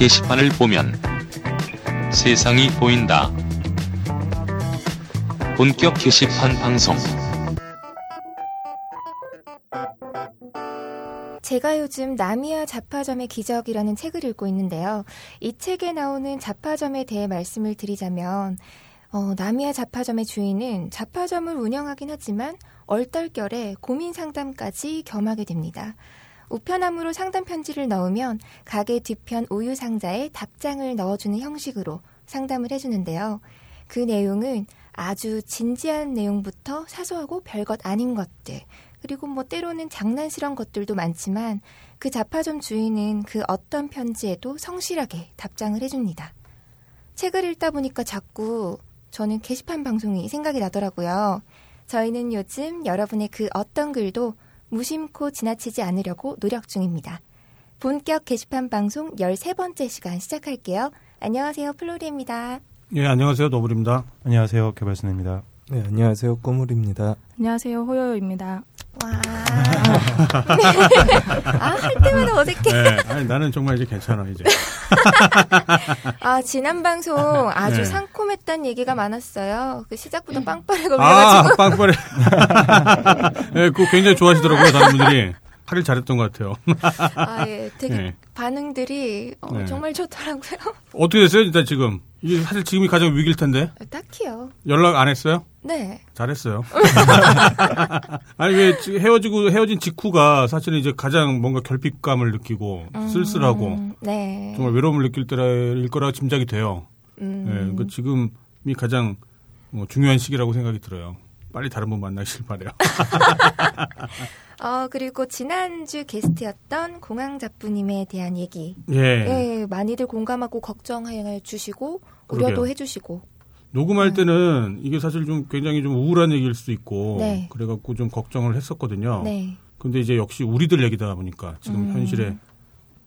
게시판을 보면 세상이 보인다. 본격 게시판 방송. 제가 요즘 나미야 잡화점의 기적이라는 책을 읽고 있는데요. 이 책에 나오는 잡화점에 대해 말씀을 드리자면, 어, 나미야 잡화점의 주인은 잡화점을 운영하긴 하지만 얼떨결에 고민 상담까지 겸하게 됩니다. 우편함으로 상담 편지를 넣으면 가게 뒤편 우유 상자에 답장을 넣어주는 형식으로 상담을 해주는데요. 그 내용은 아주 진지한 내용부터 사소하고 별것 아닌 것들, 그리고 뭐 때로는 장난스러운 것들도 많지만 그 잡화점 주인은 그 어떤 편지에도 성실하게 답장을 해줍니다. 책을 읽다 보니까 자꾸 저는 게시판 방송이 생각이 나더라고요. 저희는 요즘 여러분의 그 어떤 글도 무심코 지나치지 않으려고 노력 중입니다. 본격 게시판 방송 13번째 시간 시작할게요. 안녕하세요. 플로리입니다. 예, 안녕하세요. 노블입니다. 안녕하세요. 개발순입니다. 네, 안녕하세요. 꼬물입니다. 안녕하세요. 호요입니다. 와. 아, 할 때마다 어색해. 네, 아니, 나는 정말 이제 괜찮아, 이제. 아, 지난 방송 아주 네. 상콤했다는 얘기가 많았어요. 그 시작부터 빵빠레 걸려가지고. 아, 빵빠레. 네, 그거 굉장히 좋아하시더라고요, 다른 분들이. 하길 잘했던 것 같아요. 아, 예. 되게 네. 반응들이 어, 네. 정말 좋더라고요. 어떻게 됐어요, 일단 지금? 이게 사실 지금이 가장 위기일 텐데. 딱히요. 연락 안 했어요? 네. 잘했어요. 아니, 왜 지- 헤어지고, 헤어진 직후가 사실은 이제 가장 뭔가 결핍감을 느끼고 쓸쓸하고 음, 네. 정말 외로움을 느낄 때일 거라 짐작이 돼요. 음. 네, 그러니까 지금이 가장 뭐 중요한 시기라고 생각이 들어요. 빨리 다른 분 만나길 바래요. 어, 그리고 지난주 게스트였던 공항잡부님에 대한 얘기. 예. 예, 많이들 공감하고 걱정해 주시고, 우려도 그러게요. 해 주시고. 녹음할 때는 이게 사실 좀 굉장히 좀 우울한 얘기일 수도 있고 네. 그래갖고 좀 걱정을 했었거든요. 네. 근데 이제 역시 우리들 얘기다 보니까 지금 음. 현실에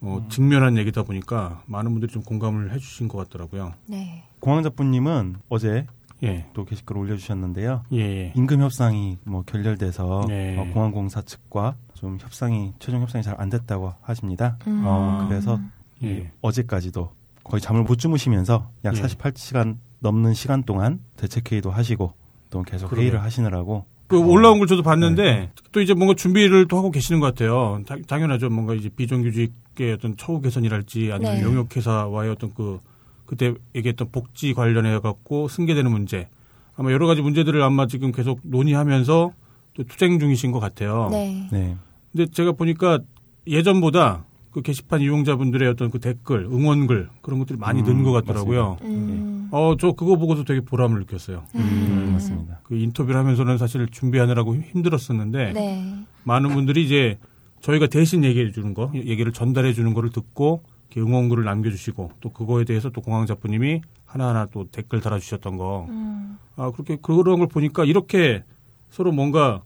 어, 직면한 얘기다 보니까 많은 분들이 좀 공감을 해주신 것 같더라고요. 네. 공항 작부님은 어제 예, 또 게시글 올려주셨는데요. 예, 예. 임금 협상이 뭐 결렬돼서 네. 어, 공항공사 측과 좀 협상이 최종 협상이 잘 안 됐다고 하십니다. 음. 어, 그래서 이 예. 어제까지도 거의 잠을 못 주무시면서 약 예. 48시간 넘는 시간 동안 대책회의도 하시고 또 계속 그러게요. 회의를 하시느라고 그 어, 올라온 걸 저도 봤는데 또 이제 뭔가 준비를 또 하고 계시는 것 같아요. 다- 당연하죠. 뭔가 이제 비정규직의 어떤 처우 개선이랄지 아니면 네. 용역회사와의 어떤 그 그때 얘기했던 복지 관련해 갖고 승계되는 문제 아마 여러 가지 문제들을 아마 지금 계속 논의하면서 또 투쟁 중이신 것 같아요. 네. 네. 근데 제가 보니까 예전보다 그 게시판 이용자분들의 어떤 그 댓글, 응원글 그런 것들이 많이 음, 는것 같더라고요. 음. 어, 저 그거 보고서 되게 보람을 느꼈어요. 음, 맞습니다. 그 인터뷰를 하면서는 사실 준비하느라고 힘들었었는데 네. 많은 분들이 이제 저희가 대신 얘기해 주는 거, 얘기를 전달해 주는 거를 듣고 응원글을 남겨주시고 또 그거에 대해서 또 공항 작부님이 하나하나 또 댓글 달아주셨던 거. 음. 아, 그렇게 그런 걸 보니까 이렇게 서로 뭔가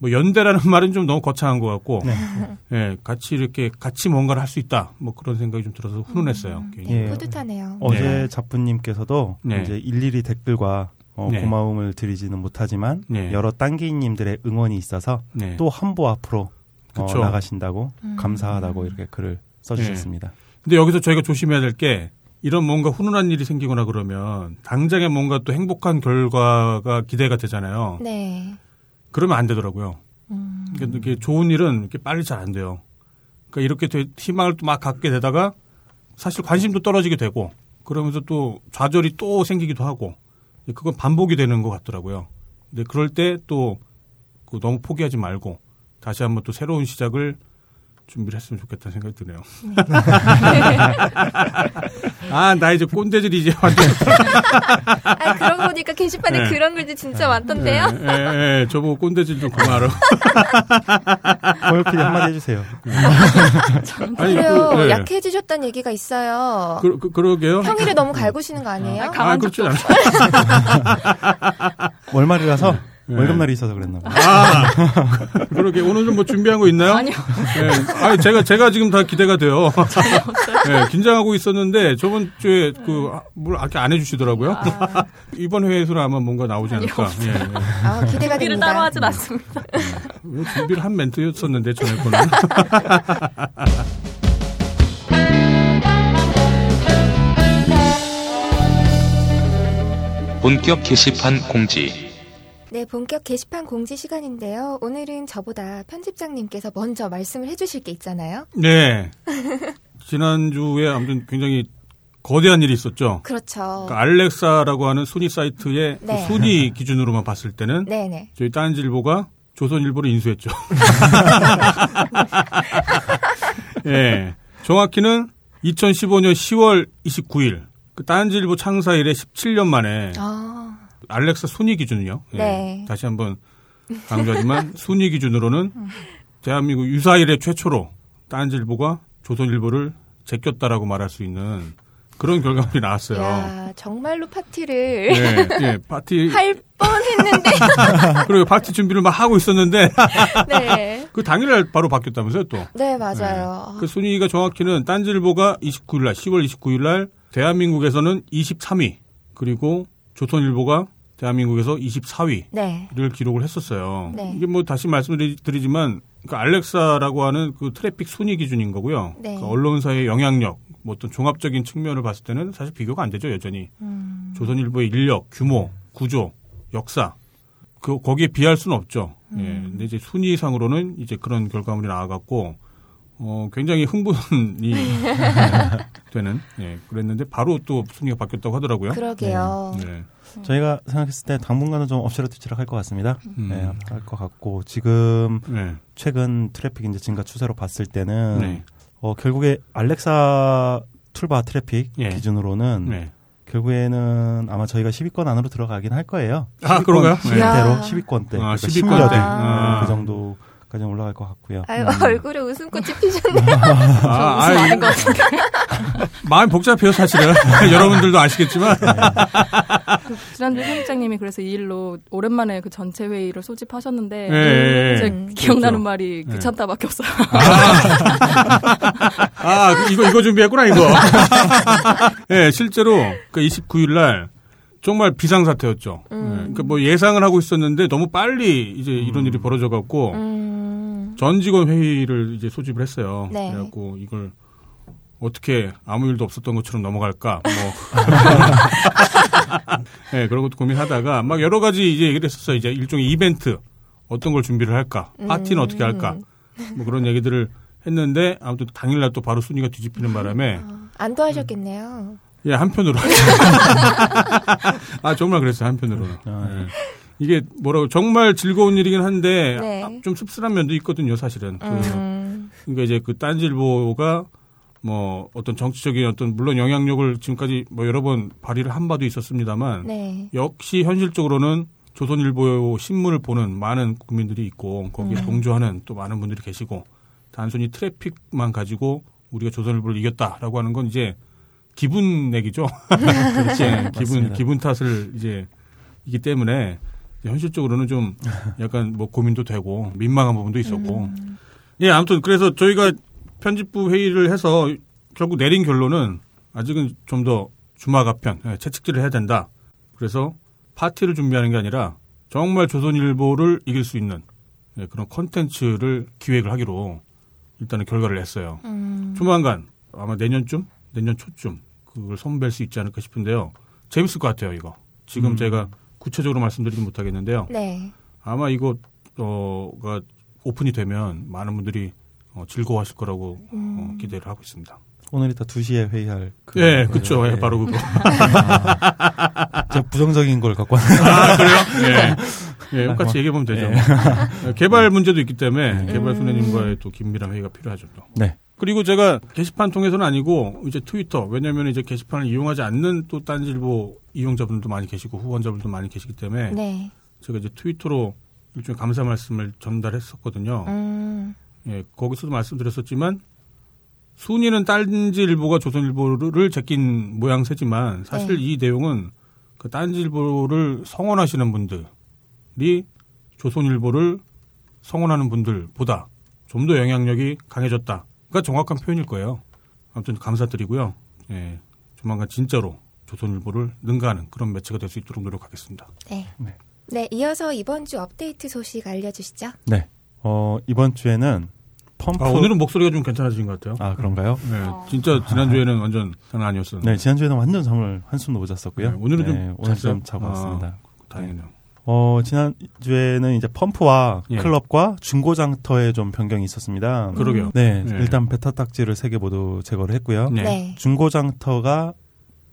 뭐 연대라는 말은 좀 너무 거창한 것 같고, 예, 같이 이렇게 같이 뭔가를 할 수 있다. 뭐 그런 생각이 좀 들어서 훈훈했어요. 음. 네, 예. 뿌듯하네요. 어제 네. 잡부님께서도 네. 이제 일일이 댓글과 어, 네. 고마움을 드리지는 못하지만 네. 여러 딴기님들의 응원이 있어서 네. 또 한 보 앞으로 어. 나가신다고 음. 감사하다고 이렇게 글을 써주셨습니다. 근데 여기서 저희가 조심해야 될 게 이런 뭔가 훈훈한 일이 생기거나 그러면 당장에 뭔가 또 행복한 결과가 기대가 되잖아요. 네. 그러면 안 되더라고요. 음. 그러니까 이게 좋은 일은 이렇게 빨리 잘 안 돼요. 그러니까 이렇게 돼- 희망을 또 막 갖게 되다가 사실 관심도 떨어지게 되고 그러면서 또 좌절이 또 생기기도 하고 그건 반복이 되는 것 같더라고요. 근데 그럴 때 또 너무 포기하지 말고 다시 한번 또 새로운 시작을 준비를 했으면 좋겠다는 생각이 드네요. 아, 나 이제 꼰대질이 이제 완전. 아, 그러고 보니까 게시판에 네. 그런 글들 진짜 많던데요? 예, 예, 예, 저보고 꼰대질 좀 그만하라. 호요 PD 한마디 해주세요. 아니, 그래요. 그, 예. 약해지셨다는 얘기가 있어요. 그, 그, 그 러게요. 평일에 너무 갈구시는 거 아니에요? 아, 강한 아, 그렇지 않아요. 월말이라서 네. 네. 월급날이 있어서 그랬나 봐요. 아, 그러게 오늘 좀 뭐 준비한 거 있나요? 아니요. 네. 아, 제가 제가 지금 다 기대가 돼요. 네, 긴장하고 있었는데 저번 주에 아, 그뭘 아까 안 해주시더라고요. 아. 이번 회에서는 아마 뭔가 나오지 않을까. 예, 예. 아, 기대가 됩니다. 를 따로 하진 않습니다. 네. 준비를 한 멘트였었는데 전에 거는. 본격 게시판 공지. 네, 본격 게시판 공지 시간인데요. 오늘은 저보다 편집장님께서 먼저 말씀을 해주실 게 있잖아요. 네. 지난주에 아무튼 굉장히 거대한 일이 있었죠. 그렇죠. 그러니까 알렉사라고 하는 순위 사이트의 그 네. 순위 기준으로만 봤을 때는 네네. 저희 딴지일보가 조선일보를 인수했죠. 예. 정확히는 2015년 10월 29일 그 딴지일보 창사 이래 17년 만에 아, 알렉사 순위 기준이요. 예. 네. 다시 한번 강조하지만 순위 기준으로는 대한민국 유사 이래 최초로 딴지일보가 조선일보를 제꼈다라고 말할 수 있는 그런 결과물이 나왔어요. 야, 정말로 파티를 예, 예, 파티 할 뻔했는데. 그리고 파티 준비를 막 하고 있었는데 네. 그 당일날 바로 바뀌었다면서요 또. 네, 맞아요. 그 순위가 정확히는 딴지일보가 29일 날 10월 29일 날 대한민국에서는 23위 그리고 조선일보가 대한민국에서 24위를 네. 기록을 했었어요. 네. 이게 뭐 다시 말씀드리지만 그 알렉사라고 하는 그 트래픽 순위 기준인 거고요. 네. 그 언론사의 영향력, 뭐 어떤 종합적인 측면을 봤을 때는 사실 비교가 안 되죠 여전히. 음. 조선일보의 인력, 규모, 구조, 역사 그 거기에 비할 수는 없죠. 예. 음. 근데 이제 순위상으로는 이제 그런 결과물이 나와갖고 어 굉장히 흥분이 되는 예 그랬는데 바로 또 순위가 바뀌었다고 하더라고요. 그러게요. 네. 저희가 생각했을 때 당분간은 좀 엎치락뒤치락 할 것 같습니다. 음. 네, 할 것 같고 지금 네. 최근 트래픽 이제 증가 추세로 봤을 때는 네. 어, 결국에 알렉사 툴바 트래픽 예. 기준으로는 네. 결국에는 아마 저희가 10위권 안으로 들어가긴 할 거예요. 아, 10위권 그런가요? 네. 야. 10위권 때. 아, 그러니까 10위권 10몇 때. 위. 아. 그 정도 까지 올라갈 것 같고요. 아유, 음. 얼굴에 웃음꽃이 피셨네요. 아, 아닌 것 같은데. 마음 복잡해요 사실은 여러분들도 아시겠지만 지난주 편집장님이 그래서 이 일로 오랜만에 그 전체 회의를 소집하셨는데 예, 예, 예. 제 음. 기억나는 그렇죠. 말이 예. 귀찮다밖에 없어요. 아, 그 이거, 이거 준비했구나, 이거. 예, 실제로, 그 29일 날, 정말 비상 사태였죠. 예, 그러니까 뭐 예상을 하고 있었는데 너무 빨리 이제 이런 일이 벌어져 갖고, 음, 전 직원 회의를 이제 소집을 했어요. 네. 그래갖고 이걸 어떻게 아무 일도 없었던 것처럼 넘어갈까, 뭐. 예, 그런 것도 고민하다가 막 여러 가지 이제 얘기를 했었어요. 이제 일종의 이벤트. 어떤 걸 준비를 할까? 파티는 음. 어떻게 할까? 뭐 그런 얘기들을 했는데 아무튼 당일날 또 바로 순위가 뒤집히는 바람에 안도 하셨겠네요. 예 한편으로 아 정말 그랬어요 한편으로는 아, 예. 이게 뭐라고 정말 즐거운 일이긴 한데 네. 아, 좀 씁쓸한 면도 있거든요 사실은 그, 음, 그 러니까 이제 그 딴지일보가 뭐 어떤 정치적인 어떤 물론 영향력을 지금까지 뭐 여러 번 발휘를 한 바도 있었습니다만 네. 역시 현실적으로는 조선일보 신문을 보는 많은 국민들이 있고 거기에 음. 동조하는 또 많은 분들이 계시고 단순히 트래픽만 가지고 우리가 조선일보를 이겼다라고 하는 건 이제 기분 내기죠. 그렇지. 기분 맞습니다. 기분 탓을 이제 이기 때문에 현실적으로는 좀 약간 뭐 고민도 되고 민망한 부분도 있었고. 음. 예, 아무튼 그래서 저희가 편집부 회의를 해서 결국 내린 결론은 아직은 좀 더 주마가편 예, 채찍질을 해야 된다. 그래서 파티를 준비하는 게 아니라 정말 조선일보를 이길 수 있는 예, 그런 컨텐츠를 기획을 하기로 일단은 결과를 냈어요. 음, 조만간 아마 내년쯤 내년 초쯤 그걸 선배할 수 있지 않을까 싶은데요. 재밌을 것 같아요 이거. 지금 음. 제가 구체적으로 말씀드리지 못하겠는데요. 네. 아마 이거 어가 오픈이 되면 많은 분들이 어, 즐거워하실 거라고 어, 음. 기대를 하고 있습니다. 오늘 이따 2시에 회의할 그 예, 그렇죠. 예, 예, 바로 그거. 제가 부정적인 걸 갖고 왔는데 아, 그래요? 예. 예, 똑같이 얘기해 보면 되죠. 예, 개발 문제도 있기 때문에 네. 개발 손해님과의 또 긴밀한 회의가 필요하죠. 또. 네. 그리고 제가 게시판 통해서는 아니고 이제 트위터 왜냐하면 이제 게시판을 이용하지 않는 또 딴질보 이용자분들도 많이 계시고 후원자분들도 많이 계시기 때문에 네. 제가 이제 트위터로 일종의 감사 말씀을 전달했었거든요. 음, 예, 거기서도 말씀드렸었지만 순위는 딴지일보가 조선일보를 제낀 모양새지만 사실 네. 이 내용은 그 딴지일보를 성원하시는 분들이 조선일보를 성원하는 분들보다 좀 더 영향력이 강해졌다가 정확한 표현일 거예요. 아무튼 감사드리고요. 예, 조만간 진짜로 조선일보를 능가하는 그런 매체가 될 수 있도록 노력하겠습니다. 네. 네. 네, 이어서 이번 주 업데이트 소식 알려주시죠. 네. 어, 이번 주에는 펌프 아, 오늘은 목소리가 좀 괜찮아진 것 같아요. 아, 그런가요? 네, 어. 진짜 지난주에는 완전 장난 아니었었는데. 네, 지난주에는 완전 잠을 한숨도 못 잤었고요. 네, 오늘은 좀 네, 오늘 잤어요? 좀 자고 아. 왔습니다. 다행이네요. 어, 지난주에는 이제 펌프와 예. 클럽과 중고장터에 좀 변경이 있었습니다. 그러게요. 네, 네. 일단 베타 딱지를 세 개 모두 제거를 했고요. 네. 네. 중고장터가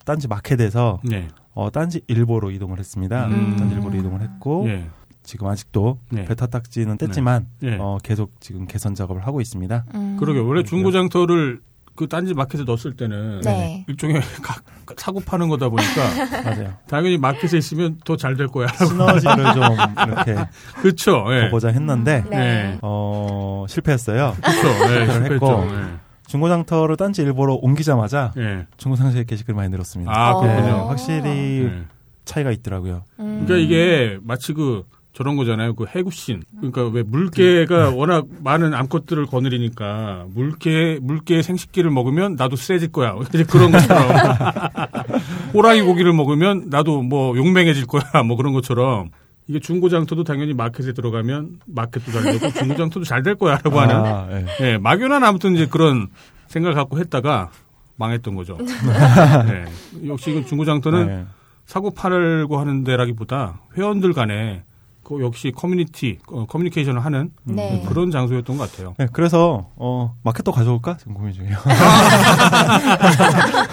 딴지 마켓에서 네. 어, 딴지 일보로 이동을 했습니다. 음. 딴지 일보로 이동을 했고 예. 지금 아직도 네. 베타 딱지는 뗐지만 예. 어, 계속 지금 개선 작업을 하고 있습니다. 음. 그러게 원래 중고장터를 그 딴지 마켓에 넣었을 때는 네. 일종의 가- 사고 파는 거다 보니까 맞아요. 당연히 마켓에 있으면 더 잘 될 거야. 시너지를 좀 이렇게 그렇죠. 예. 보고자 했는데 네. 네. 어, 실패했어요. 그렇죠. 예. 그걸 실패했죠. 했고. 중고장터를 딴지 일보로 옮기자마자 예. 예. 중고상세 게시글 많이 늘었습니다. 아, 어. 네, 그렇군요. 확실히 예. 차이가 있더라고요. 음. 그러니까 이게 마치 그 저런 거잖아요. 그 해구신. 그러니까 왜 물개가 워낙 많은 암컷들을 거느리니까 물개 물개 생식기를 먹으면 나도 세질 거야. 이제 그런 것처럼 호랑이 고기를 먹으면 나도 뭐 용맹해질 거야. 뭐 그런 것처럼 이게 중고장터도 당연히 마켓에 들어가면 마켓도 잘 되고 중고장터도 잘 될 거야라고 하는 아, 예. 예, 막연한 아무튼 이제 그런 생각을 갖고 했다가 망했던 거죠. 예. 역시 이건 중고장터는 네. 사고 팔고 하는 데라기보다 회원들 간에 그 역시 커뮤니티 어, 커뮤니케이션을 하는 네. 그런 장소였던 것 같아요. 네, 그래서 어, 마켓도 가져올까 지금 고민 중이에요.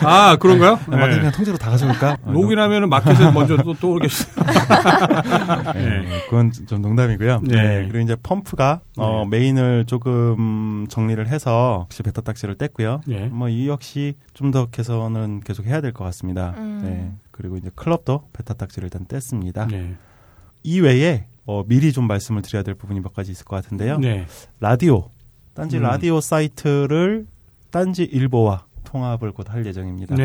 아 그런가요? 네, 마켓 그냥 통째로 다 가져올까? 어, 로그인하면은 마켓에 먼저 또 떠오르겠어요. 네, 그건 좀 농담이고요. 네. 네. 그리고 이제 펌프가 어, 네. 메인을 조금 정리를 해서 역시 베타 딱지를 뗐고요. 예. 뭐이 역시 좀 더 개선은 계속 해야 될 것 같습니다. 음. 네. 그리고 이제 클럽도 베타 딱지를 일단 뗐습니다. 네. 이외에 어, 미리 좀 말씀을 드려야 될 부분이 몇 가지 있을 것 같은데요. 네. 라디오 딴지 음. 라디오 사이트를 딴지 일보와 통합을 곧 할 예정입니다. 네.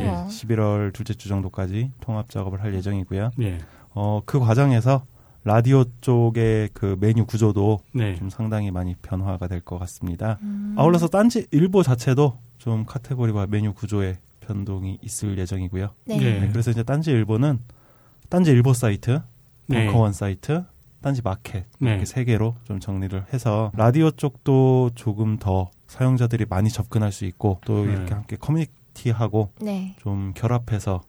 예, 어. 11월 둘째 주 정도까지 통합 작업을 할 예정이고요. 예. 어, 그 과정에서 라디오 쪽의 그 메뉴 구조도 네. 좀 상당히 많이 변화가 될 것 같습니다. 음. 아울러서 딴지 일보 자체도 좀 카테고리와 메뉴 구조에 변동이 있을 예정이고요. 네. 네. 네, 그래서 이제 딴지 일보는 딴지 일보 사이트, 네. 벙커원 사이트, 딴지 마켓 네. 이렇게 세 개로 좀 정리를 해서 라디오 쪽도 조금 더 사용자들이 많이 접근할 수 있고 또 네. 이렇게 함께 커뮤니티하고 네. 좀 결합해서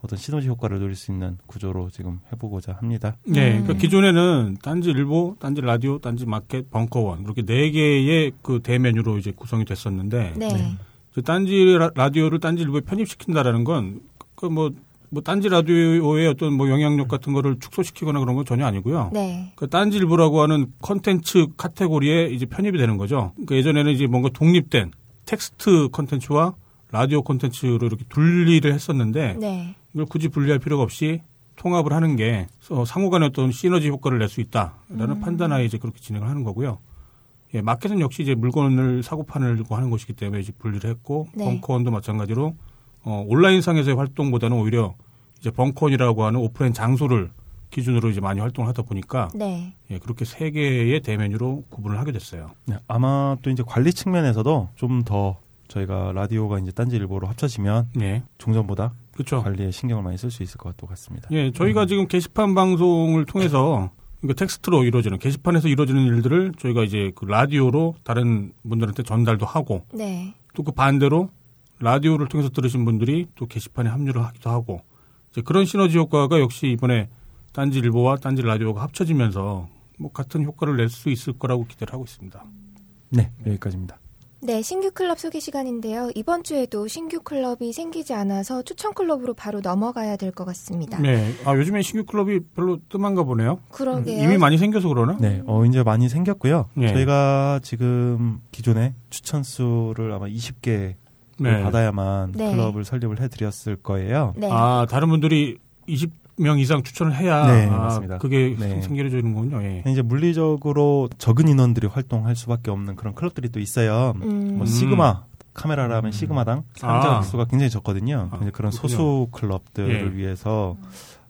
어떤 시너지 효과를 누릴 수 있는 구조로 지금 해보고자 합니다. 네. 음. 그러니까 기존에는 딴지 일보, 딴지 라디오, 딴지 마켓, 벙커원 이렇게 네 개의 그 대메뉴로 이제 구성이 됐었는데 네. 네. 딴지 라- 라디오를 딴지 일보에 편입시킨다라는 건그뭐 뭐 딴지 라디오의 어떤 뭐 영향력 같은 거를 축소시키거나 그런 건 전혀 아니고요. 네. 그 딴지 일보라고 하는 컨텐츠 카테고리에 이제 편입이 되는 거죠. 그러니까 예전에는 이제 뭔가 독립된 텍스트 컨텐츠와 라디오 컨텐츠로 이렇게 분리를 했었는데 네. 이걸 굳이 분리할 필요가 없이 통합을 하는 게 어, 상호간의 어떤 시너지 효과를 낼 수 있다라는 음. 판단하에 이제 그렇게 진행을 하는 거고요. 예, 마켓은 역시 이제 물건을 사고 파는고 하는 것이기 때문에 이제 분리를 했고 네. 벙커원도 마찬가지로 어, 온라인상에서의 활동보다는 오히려 이제 벙커원이라고 하는 오프라인 장소를 기준으로 이제 많이 활동을 하다 보니까 네. 예, 그렇게 세 개의 대메뉴로 구분을 하게 됐어요. 네, 아마 또 이제 관리 측면에서도 좀 더 저희가 라디오가 이제 딴지 일보로 합쳐지면 예, 종전보다 그렇죠. 관리에 신경을 많이 쓸 수 있을 것 같습니다. 예, 저희가 지금 게시판 방송을 통해서 그러니까 텍스트로 이루어지는 게시판에서 이루어지는 일들을 저희가 이제 그 라디오로 다른 분들한테 전달도 하고 네. 또 그 반대로 라디오를 통해서 들으신 분들이 또 게시판에 합류를 하기도 하고 그런 시너지 효과가 역시 이번에 딴지 일보와 딴지 라디오가 합쳐지면서 뭐 같은 효과를 낼 수 있을 거라고 기대를 하고 있습니다. 네, 여기까지입니다. 네, 신규 클럽 소개 시간인데요. 이번 주에도 신규 클럽이 생기지 않아서 추천 클럽으로 바로 넘어가야 될 것 같습니다. 네, 아 요즘에 신규 클럽이 별로 뜸한가 보네요. 그러게요. 이미 많이 생겨서 그러나? 네, 어, 이제 많이 생겼고요. 예. 저희가 지금 기존에 추천 수를 아마 20개 네. 받아야만 네. 클럽을 설립을 해드렸을 거예요. 네. 아, 다른 분들이 20명 이상 추천을 해야 네, 아, 맞습니다. 그게 네. 생겨지는 군요. 예. 이제 물리적으로 적은 인원들이 활동할 수밖에 없는 그런 클럽들이 또 있어요. 음. 뭐 시그마 카메라라면 시그마당 사용자 아. 수가 굉장히 적거든요. 아, 이제 그런 그렇군요. 소수 클럽들을 예. 위해서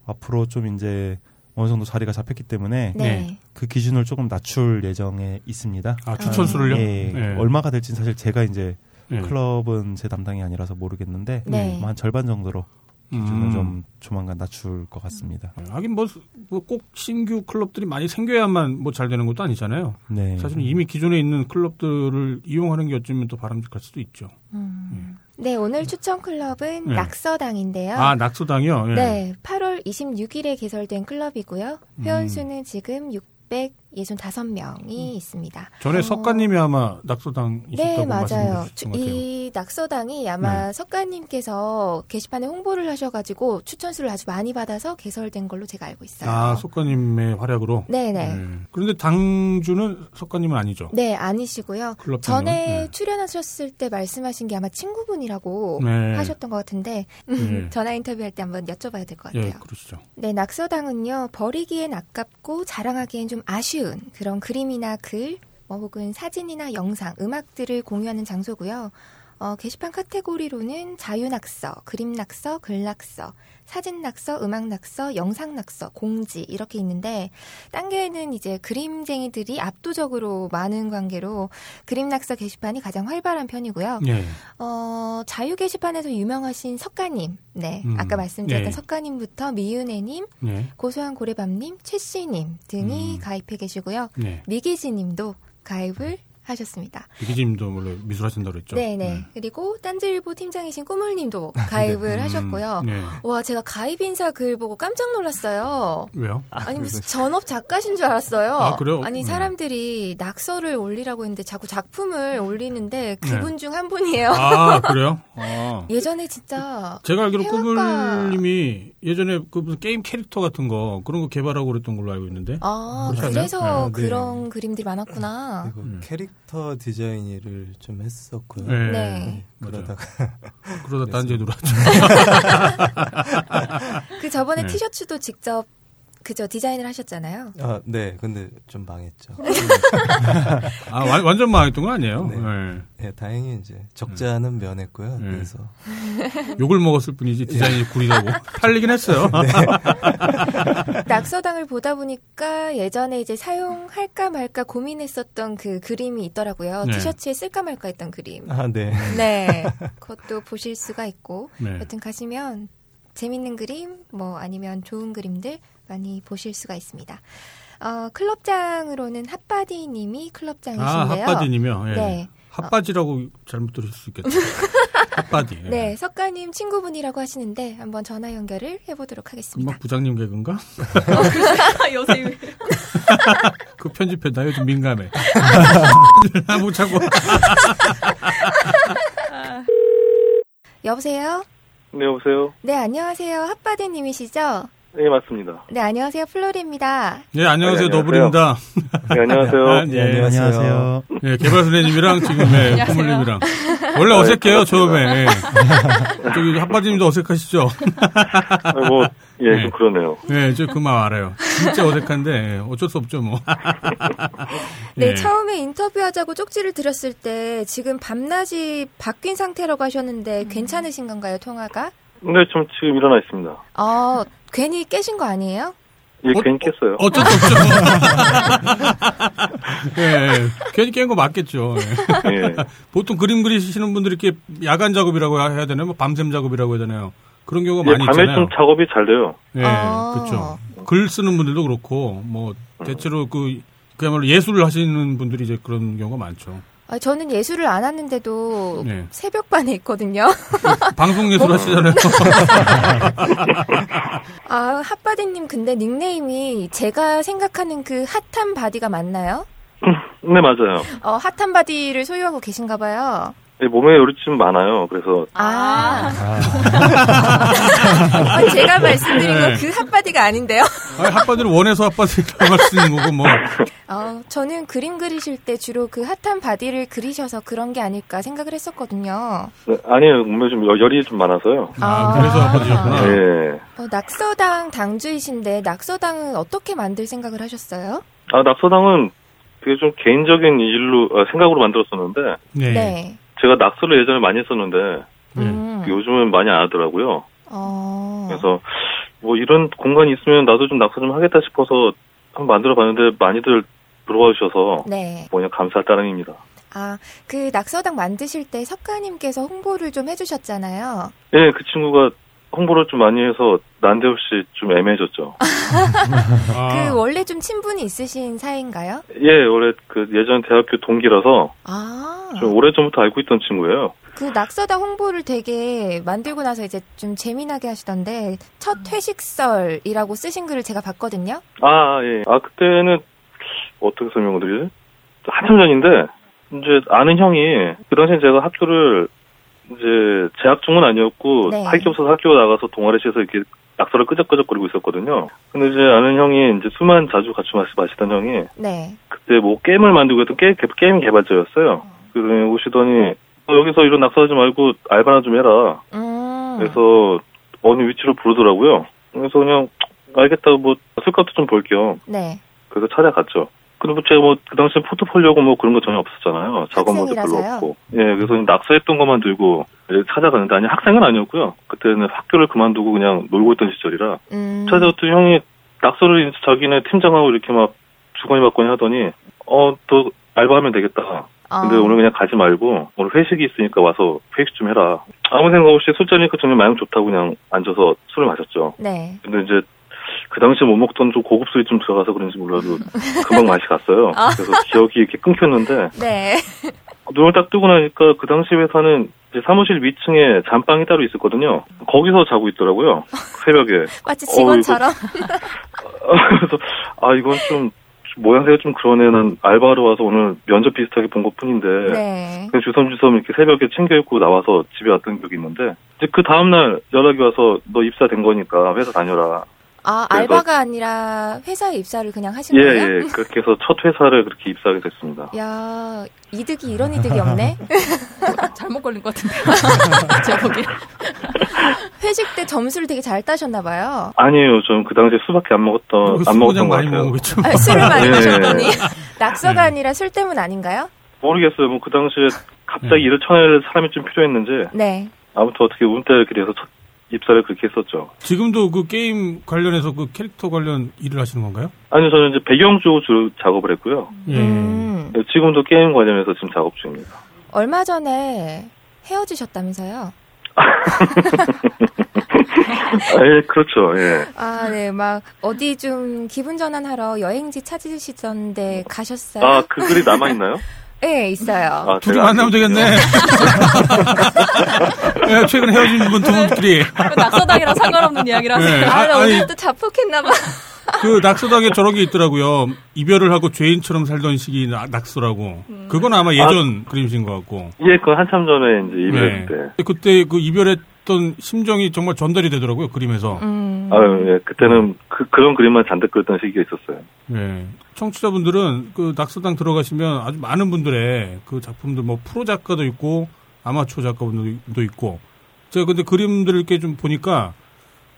앞으로 좀 이제 어느 정도 자리가 잡혔기 때문에 네. 네. 그 기준을 조금 낮출 예정에 있습니다. 아, 추천 수를요? 예, 예. 얼마가 될지는 사실 제가 이제 예. 클럽은 제 담당이 아니라서 모르겠는데 네. 뭐 한 절반 정도로 기준을 음. 좀 조만간 낮출 것 같습니다. 하긴 뭐 꼭 신규 클럽들이 많이 생겨야만 뭐 잘 되는 것도 아니잖아요. 네. 사실은 이미 기존에 있는 클럽들을 이용하는 게 어쩌면 또 바람직할 수도 있죠. 네, 오늘 추천 클럽은 네. 낙서당인데요. 아 낙소당이요. 예. 네, 8월 26일에 개설된 클럽이고요. 음. 회원수는 지금 665명이 있습니다. 전에 어, 석가님이 아마 낙소당이셨다고 네, 맞아요. 이 낙서당이 아마 네. 석가님께서 게시판에 홍보를 하셔가지고 추천수를 아주 많이 받아서 개설된 걸로 제가 알고 있어요. 아 석가님의 활약으로. 네네. 네. 그런데 당주는 석가님은 아니죠. 네, 아니시고요. 전에 네. 출연하셨을 때 말씀하신 게 아마 친구분이라고 네. 하셨던 것 같은데 네. 전화 인터뷰할 때 한번 여쭤봐야 될 것 같아요. 예, 그러시죠. 네, 낙서당은요, 버리기엔 아깝고 자랑하기엔 좀 아쉬운 그런 그림이나 글, 뭐 혹은 사진이나 영상, 음악들을 공유하는 장소고요. 어, 게시판 카테고리로는 자유낙서, 그림낙서, 글낙서, 사진낙서, 음악낙서, 영상낙서, 공지 이렇게 있는데 단계에는 이제 그림쟁이들이 압도적으로 많은 관계로 그림낙서 게시판이 가장 활발한 편이고요. 예. 어, 자유 게시판에서 유명하신 석가님, 네, 음, 아까 말씀드렸던 예. 석가님부터 미윤혜님, 예. 고소한 고래밤님, 최씨님 등이 음. 가입해 계시고요. 네. 미기지님도 가입을 하셨습니다. 이기진님도 물론 미술하신다고 그랬죠. 네네. 그리고 딴지일보 팀장이신 꾸물님도 가입을 음, 하셨고요. 네. 와, 제가 가입 인사 글 보고 깜짝 놀랐어요. 왜요? 아니 무슨 전업 작가신 줄 알았어요. 아, 그래요? 아니 음. 사람들이 낙서를 올리라고 했는데 자꾸 작품을 올리는데 네. 그분 중 한 분이에요. 아 그래요? 아. 예전에 진짜 제가 알기로 꾸물님이 예전에 그 무슨 게임 캐릭터 같은 거 그런 거 개발하고 그랬던 걸로 알고 있는데. 아? 그래서 아, 네. 그런 그림들이 많았구나. 그리고 음. 캐릭터 디자인 일을 좀 했었고요. 네. 네. 맞아요. 그러다가 그러다 딴지에 들어왔죠. 그 저번에 네. 티셔츠도 직접 그저 디자인을 하셨잖아요. 아, 네. 근데 좀 망했죠. 아 완, 완전 망했던 거 아니에요? 네. 네. 네, 다행히 이제 적지 않은 면했고요. 네. 그래서 욕을 먹었을 뿐이지 디자인이 구리다고 팔리긴 했어요. 낙서당을 보다 보니까 예전에 이제 사용할까 말까 고민했었던 그 그림이 있더라고요. 네. 티셔츠에 쓸까 말까 했던 그림. 아, 네. 네. 그것도 보실 수가 있고. 네. 여튼 가시면 재밌는 그림, 뭐 아니면 좋은 그림들 많이 보실 수가 있습니다. 어, 클럽장으로는 핫바디 님이 아 클럽장이신데요. 핫바디님이요. 예. 네. 핫바지라고 잘못 들으실 수 있겠죠. 핫바디. 예. 네, 석가님 친구분이라고 하시는데 한번 전화 연결을 해보도록 뭐 하겠습니다. 부장님 개그인가? 요새 이- 그 편집해 나 요즘 민감해. 못 참고. 여보세요? 네, 여보세요? 네, 안녕하세요. 핫바디 님이시죠? 네, 맞습니다. 네, 안녕하세요. 플로리입니다. 네 안녕하세요 네. 너블입니다. 네, 안녕하세요. 아, 네. 안녕하세요. 안녕하세요. 예, 개발 선생님이랑 지금 예, 안녕하세요. 꾸물님이랑 원래 어색해요 처음에. 예. 저기 핫바지님도 어색하시죠? 아, 뭐, 예, 네. 좀 그러네요. 예, 저 그만 알아요. 진짜 어색한데 예, 어쩔 수 없죠 뭐. 네, 예. 처음에 인터뷰하자고 쪽지를 드렸을 때 지금 밤낮이 바뀐 상태라고 하셨는데 괜찮으신 건가요, 통화가? 근데 좀 지금 일어나 있습니다. 어, 괜히 깨신 거 아니에요? 예, 어, 괜히 깼어요. 어쩔 수 없죠. 예, 예. 괜히 깬 거 맞겠죠. 예. 예. 보통 그림 그리시는 분들이 이렇게 야간 작업이라고 해야 되나요? 뭐 밤샘 작업이라고 해야 되나요? 그런 경우가 예, 많이 밤에 있잖아요. 좀 작업이 잘 돼요. 예, 아. 그렇죠. 글 쓰는 분들도 그렇고 뭐 대체로 그 그야말로 예술을 하시는 분들이 이제 그런 경우가 많죠. 아, 저는 예술을 안 하는데도 네. 새벽반에 있거든요. 방송 예술 하시잖아요. 아, 핫바디님 근데 닉네임이 제가 생각하는 그 핫한 body가 맞나요? 네, 맞아요. 어, 핫한 body를 소유하고 계신가 봐요. 예, 몸에 열이 좀 많아요. 그래서, 아, 아, 아, 제가 말씀드린 네. 건그 핫바디가 아닌데요. 아니, 핫바디를 원해서 핫바디라고 할 수 있는 거고 뭐. 어, 저는 그림 그리실 때 주로 그 핫한 body를 그리셔서 그런 게 아닐까 생각을 했었거든요. 네, 아니에요. 몸에 좀 여- 열이 좀 많아서요. 아, 아. 그래서 핫바디였구나. 예. 어, 낙서당 당주이신데 낙서당은 어떻게 만들 생각을 하셨어요? 아, 낙서당은 되게 좀 개인적인 일로, 아, 생각으로 만들었었는데, 네. 네. 제가 낙서를 예전에 많이 했었는데, 네. 음. 요즘은 많이 안 하더라고요. 어. 그래서, 뭐 이런 공간이 있으면 나도 좀 낙서 좀 하겠다 싶어서 한번 만들어 봤는데, 많이들 들어와 주셔서, 네. 뭐냐, 감사할 따름입니다. 아, 그 낙서당 만드실 때 석가님께서 홍보를 좀 해주셨잖아요. 예, 그 친구가 홍보를 좀 많이 해서 난데없이 좀 애매해졌죠. 아, 그 원래 좀 친분이 있으신 사이인가요? 예, 원래 그 예전 대학교 동기라서 아, 좀 오래 전부터 알고 있던 친구예요. 그 낙서다 홍보를 되게 만들고 나서 이제 좀 재미나게 하시던데 첫 회식설이라고 쓰신 글을 제가 봤거든요. 아, 예. 아, 그때는 어떻게 설명을 드리지? 한참 전인데, 이제 아는 형이, 그 당시에 제가 학교를 이제 재학 중은 아니었고, 네. 할게 없어서 학교 나가서 동아리실에서 이렇게 낙서를 끄적끄적거리고 있었거든요. 근데 이제 아는 형이 이제 술만 자주 같이 마시, 마시던 형이, 네. 그때 뭐 게임을 만들고 있던 게, 게임 개발자였어요. 그러더니 오시더니, 어, 여기서 이런 낙서하지 말고 알바나 좀 해라. 음. 그래서 어느 위치로 부르더라고요. 그래서 그냥 알겠다고 뭐 술값도 좀 볼게요. 네. 그래서 찾아갔죠. 뭐 제가 뭐 그 당시에 포트폴리오고 뭐 그런 거 전혀 없었잖아요. 작업물도 별로? 없고. 예, 그래서 낙서했던 것만 들고 예, 찾아갔는데 아니 학생은 아니었고요. 그때는 학교를 그만두고 그냥 놀고 있던 시절이라 음. 찾아왔더니 형이 낙서를 자기네 팀장하고 이렇게 막 주거니 받거니 하더니 어너 알바하면 되겠다. 근데 아. 오늘 그냥 가지 말고 오늘 회식이 있으니까 와서 회식 좀 해라. 아무 생각 없이 술자리니까 정말 마음 좋다고 그냥 앉아서 술을 마셨죠. 네. 근데 이제 그 당시에 못 먹던 좀 고급 술이 좀 들어가서 그런지 몰라도 금방 맛이 갔어요. 아. 그래서 기억이 이렇게 끊겼는데 네. 눈을 딱 뜨고 나니까 그 당시 회사는 사무실 위층에 잠방이 따로 있었거든요. 거기서 자고 있더라고요. 새벽에. 마치 직원처럼. 그래서 아 이건 좀 모양새가 좀 그러네. 난 알바하러 와서 오늘 면접 비슷하게 본 것 뿐인데 네. 그냥 주섬주섬 이렇게 새벽에 챙겨 입고 나와서 집에 왔던 기억이 있는데 이제 그 다음날 연락이 와서 너 입사된 거니까 회사 다녀라. 아, 알바가 아니라 회사에 입사를 그냥 하신 예, 거예요? 예. 그렇게 해서 첫 회사를 그렇게 입사하게 됐습니다. 야, 이득이 이런 이득이 없네. 잘못 걸린 것 같은데. 제가 보기에. 회식 때 점수를 되게 잘 따셨나 봐요. 아니에요. 좀 그 당시에 수밖에 안 먹었던, 그안술 먹었던 것 같아요. 아, 술을 많이 예. 마셨더니 낙서가 아니라 술 때문 아닌가요? 모르겠어요. 뭐 그 당시에 갑자기 음. 일을 쳐낼 사람이 좀 필요했는지 네. 아무튼 어떻게 운 때를 그래서 첫 입사를 그렇게 했었죠. 지금도 그 게임 관련해서 그 캐릭터 관련 일을 하시는 건가요? 아니요, 저는 이제 배경 쪽으로 주로 작업을 했고요. 예. 음, 네, 지금도 게임 관련해서 지금 작업 중입니다. 얼마 전에 헤어지셨다면서요? 아, 예, 그렇죠. 예. 아, 네, 막 어디 좀 기분 전환하러 여행지 찾으시던데 가셨어요? 아, 그 글이 남아 있나요? 네, 있어요. 아, 둘이 만나면 되겠네. 예, 최근에 헤어진 분 두 분들이 낙서당이랑 상관없는 이야기를 하세요. 네. 아, 아, 아니- 오늘 또 자폭했나봐. 그 낙서당에 저런 게 있더라고요. 이별을 하고 죄인처럼 살던 시기 낙- 낙서라고. 그건 아마 예전 그림신 것 같고. 예, 그건 한참 전에 이제 이별했을 때. 그때 그 이별 했던 심정이 정말 전달이 되더라고요. 그림에서. 음. 아유, 예, 그때는 그, 그런 그림만 잔뜩 그렸던 시기가 있었어요. 예. 청취자분들은 그 낙서당 들어가시면 아주 많은 분들의 그 작품들 뭐 프로 작가도 있고 아마추어 작가분들도 있고 제가 근데 그림들을 이렇게 좀 보니까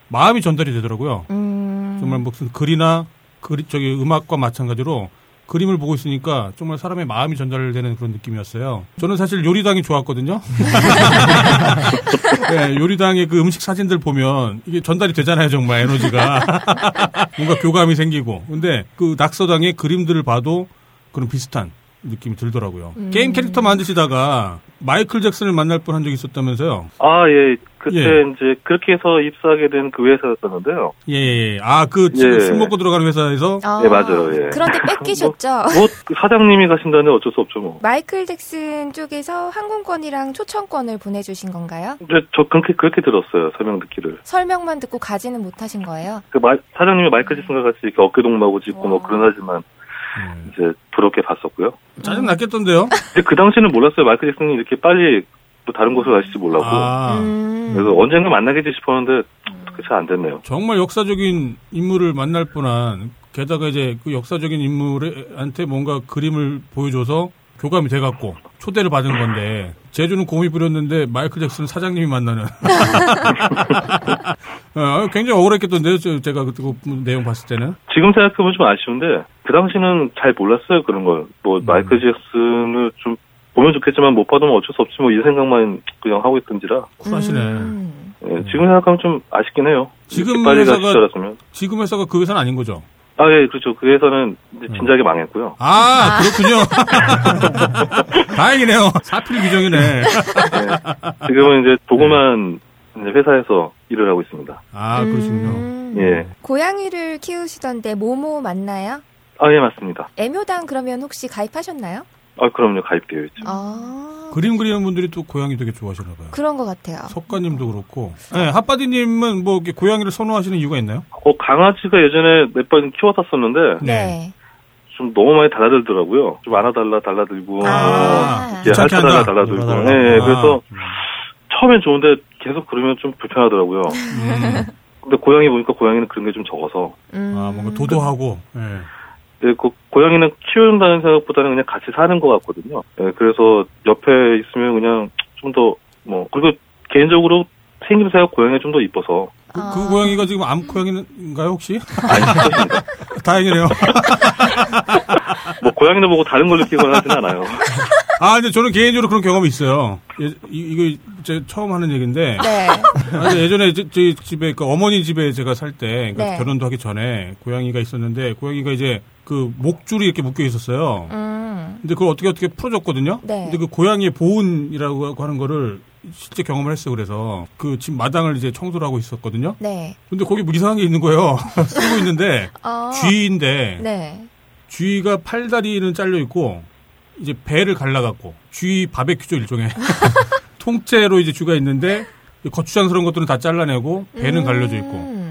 마음이 전달이 되더라고요. 음. 정말 무슨 글이나 그리 저기 음악과 마찬가지로 그림을 보고 있으니까 정말 사람의 마음이 전달되는 그런 느낌이었어요. 저는 사실 요리당이 좋았거든요. 네, 요리당의 그 음식 사진들 보면 이게 전달이 되잖아요, 정말 에너지가. 뭔가 교감이 생기고. 근데 그 낙서당의 그림들을 봐도 그런 비슷한 느낌이 들더라고요. 음. 게임 캐릭터 만드시다가 마이클 잭슨을 만날 뻔한 적이 있었다면서요. 아, 예. 그때 예. 이제 그렇게 해서 입사하게 된 그 회사였었는데요. 예, 예. 아, 그술 예. 먹고 들어가는 회사에서 아, 예, 맞아요, 예. 그런데 뺏기셨죠? 뭐, 그 사장님이 가신다는데 어쩔 수 없죠, 뭐. 마이클 잭슨 쪽에서 항공권이랑 초청권을 보내주신 건가요? 근데 저 그렇게, 그렇게 들었어요, 설명 듣기를. 설명만 듣고 가지는 못하신 거예요? 그 마- 사장님이 마이클 잭슨과 같이 이렇게 어깨동무하고 짚고 뭐 와. 그런 하지만 예. 이제 부럽게 봤었고요. 짜증 났겠던데요? 근데 그 당시에는 몰랐어요. 마이클 잭슨이 이렇게 빨리 또 다른 곳을 가실지 몰랐고. 아, 음. 그래서 언젠가 만나겠지 싶었는데 그게 잘 안 됐네요. 정말 역사적인 인물을 만날 뻔한 게다가 이제 그 역사적인 인물한테 뭔가 그림을 보여줘서 교감이 돼갖고 초대를 받은 건데 제주는 곰이 부렸는데 마이클 잭슨 사장님이 만나는 어, 굉장히 억울했겠던데요 저- 제가 그 내용 봤을 때는 지금 생각해보면 좀 아쉬운데 그 당시는 잘 몰랐어요 그런 걸. 뭐 음. 마이클 잭슨을 좀 보면 좋겠지만 못 받으면 어쩔 수 없지 뭐 이 생각만 그냥 하고 있던지라 쿨하시네 음. 예, 지금 생각하면 좀 아쉽긴 해요. 지금 빨리 회사가-. 지금 회사가 그 회사는 아닌 거죠? 아, 예, 그렇죠. 그 회사는 이제 진작에 망했고요. 아, 그렇군요 다행이네요 사필 규정이네 예. 지금은 이제 보고만 이제 회사에서 일을 하고 있습니다. 아, 그러시군요. 음. 예. 고양이를 키우시던데 모모 맞나요? 아, 예, 맞습니다. 애묘당 그러면 혹시 가입하셨나요? 아, 그럼요. 가입되어 있죠. 아, 그림 그리는 분들이 또 고양이 되게 좋아하시나 봐요. 그런 것 같아요. 석가님도 그렇고. 네, 핫바디님은 뭐 이렇게 고양이를 선호하시는 이유가 있나요? 어, 강아지가 예전에 몇 번 키워봤었는데, 네. 좀 너무 많이 달라들더라고요. 좀 안아달라, 달라들고, 아. 예, 귀찮게 핥아달라, 한다. 달라들고. 놀아달라. 예, 아. 그래서 처음엔 좋은데 계속 그러면 좀 불편하더라고요. 음. 근데 고양이 보니까 고양이는 그런 게 좀 적어서. 음. 아, 뭔가 도도하고. 예. 네, 그 고양이는 키운다는 생각보다는 그냥 같이 사는 것 같거든요. 예, 그래서 옆에 있으면 그냥 좀 더 뭐 그리고 개인적으로 생김새가 고양이가 좀 더 이뻐서 그, 아. 그 고양이가 지금 암 고양이인가요, 혹시? 아니 그렇습니다. 다행이네요. 뭐 고양이를 보고 다른 걸 느끼거나 하진 않아요. 아, 근데 저는 개인적으로 그런 경험이 있어요. 예, 이, 이거 제 처음 하는 얘기인데. 네. 아, 예전에 제, 제 집에, 그 어머니 집에 제가 살 때, 그러니까 네. 결혼도 하기 전에 고양이가 있었는데, 고양이가 이제 그 목줄이 이렇게 묶여 있었어요. 음. 근데 그걸 어떻게 어떻게 풀어줬거든요. 네. 근데 그 고양이의 보온이라고 하는 거를 실제 경험을 했어요. 그래서 그 집 마당을 이제 청소를 하고 있었거든요. 네. 근데 거기 뭐 이상한 게 있는 거예요. 쓰고 있는데 어. 쥐인데 네. 쥐가 팔다리는 잘려 있고 이제 배를 갈라갖고 쥐 바베큐죠 일종의 통째로 이제 쥐가 있는데 거추장스러운 것들은 다 잘라내고 배는 음. 갈려져 있고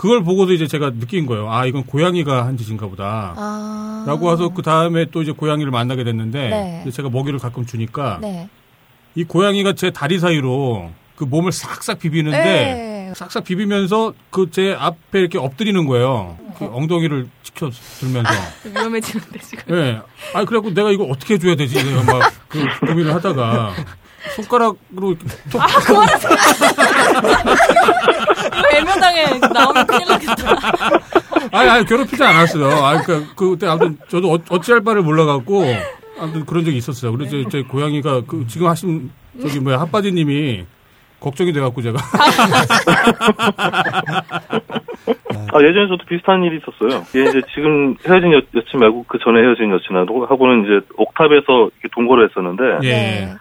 그걸 보고서 이제 제가 느낀 거예요. 아 이건 고양이가 한 짓인가 보다. 아. 라고 해서 그 다음에 또 이제 고양이를 만나게 됐는데 네. 제가 먹이를 가끔 주니까 네. 이 고양이가 제 다리 사이로 그 몸을 싹싹 비비는데 네. 싹싹 비비면서 그 제 앞에 이렇게 엎드리는 거예요. 그 엉덩이를 지켜 들면서. 위험해지는데 지금. 예. 아 그래갖고 내가 이거 어떻게 해줘야 되지? 내가 막 그 고민을 하다가 손가락으로 이렇게 톡. 이거 애면당에 나오면 큰일 나겠다. 아니, 아니 괴롭히지 않았어요. 아 그러니까 그때 아무튼 저도 어, 어찌할 바를 몰라갖고 아무튼 그런 적이 있었어요. 그래서 제, 제 고양이가 그 지금 하신 저기 뭐야 핫바디님이 걱정이 돼갖고 제가 아, 예전에 저도 비슷한 일이 있었어요. 이게 이제 지금 헤어진 여, 여친 말고 그 전에 헤어진 여친하고 하고는 이제 옥탑에서 이렇게 동거를 했었는데 예.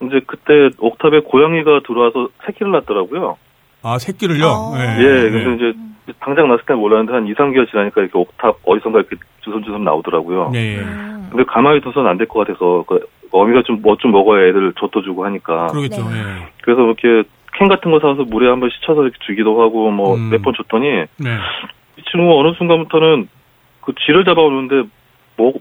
네. 이제 그때 옥탑에 고양이가 들어와서 새끼를 낳더라고요. 아 새끼를요. 어. 예. 예, 그래서 이제 당장 났을 때는 몰랐는데 한 2, 3개월 지나니까 이렇게 옥탑 어디선가 이렇게 주섬주섬 나오더라고요. 예. 예. 음. 근데 가만히 둬서는 안 될 것 같아서 그 어미가 좀 뭐 좀 먹어야 애들 젖도 주고 하니까 그러겠죠. 네. 예. 그래서 이렇게 캔 같은 거 사서 물에 한번 씻어서 이렇게 주기도 하고 뭐 음. 몇번 줬더니 네. 이 친구가 어느 순간부터는 그 쥐를 잡아오는데 뭐,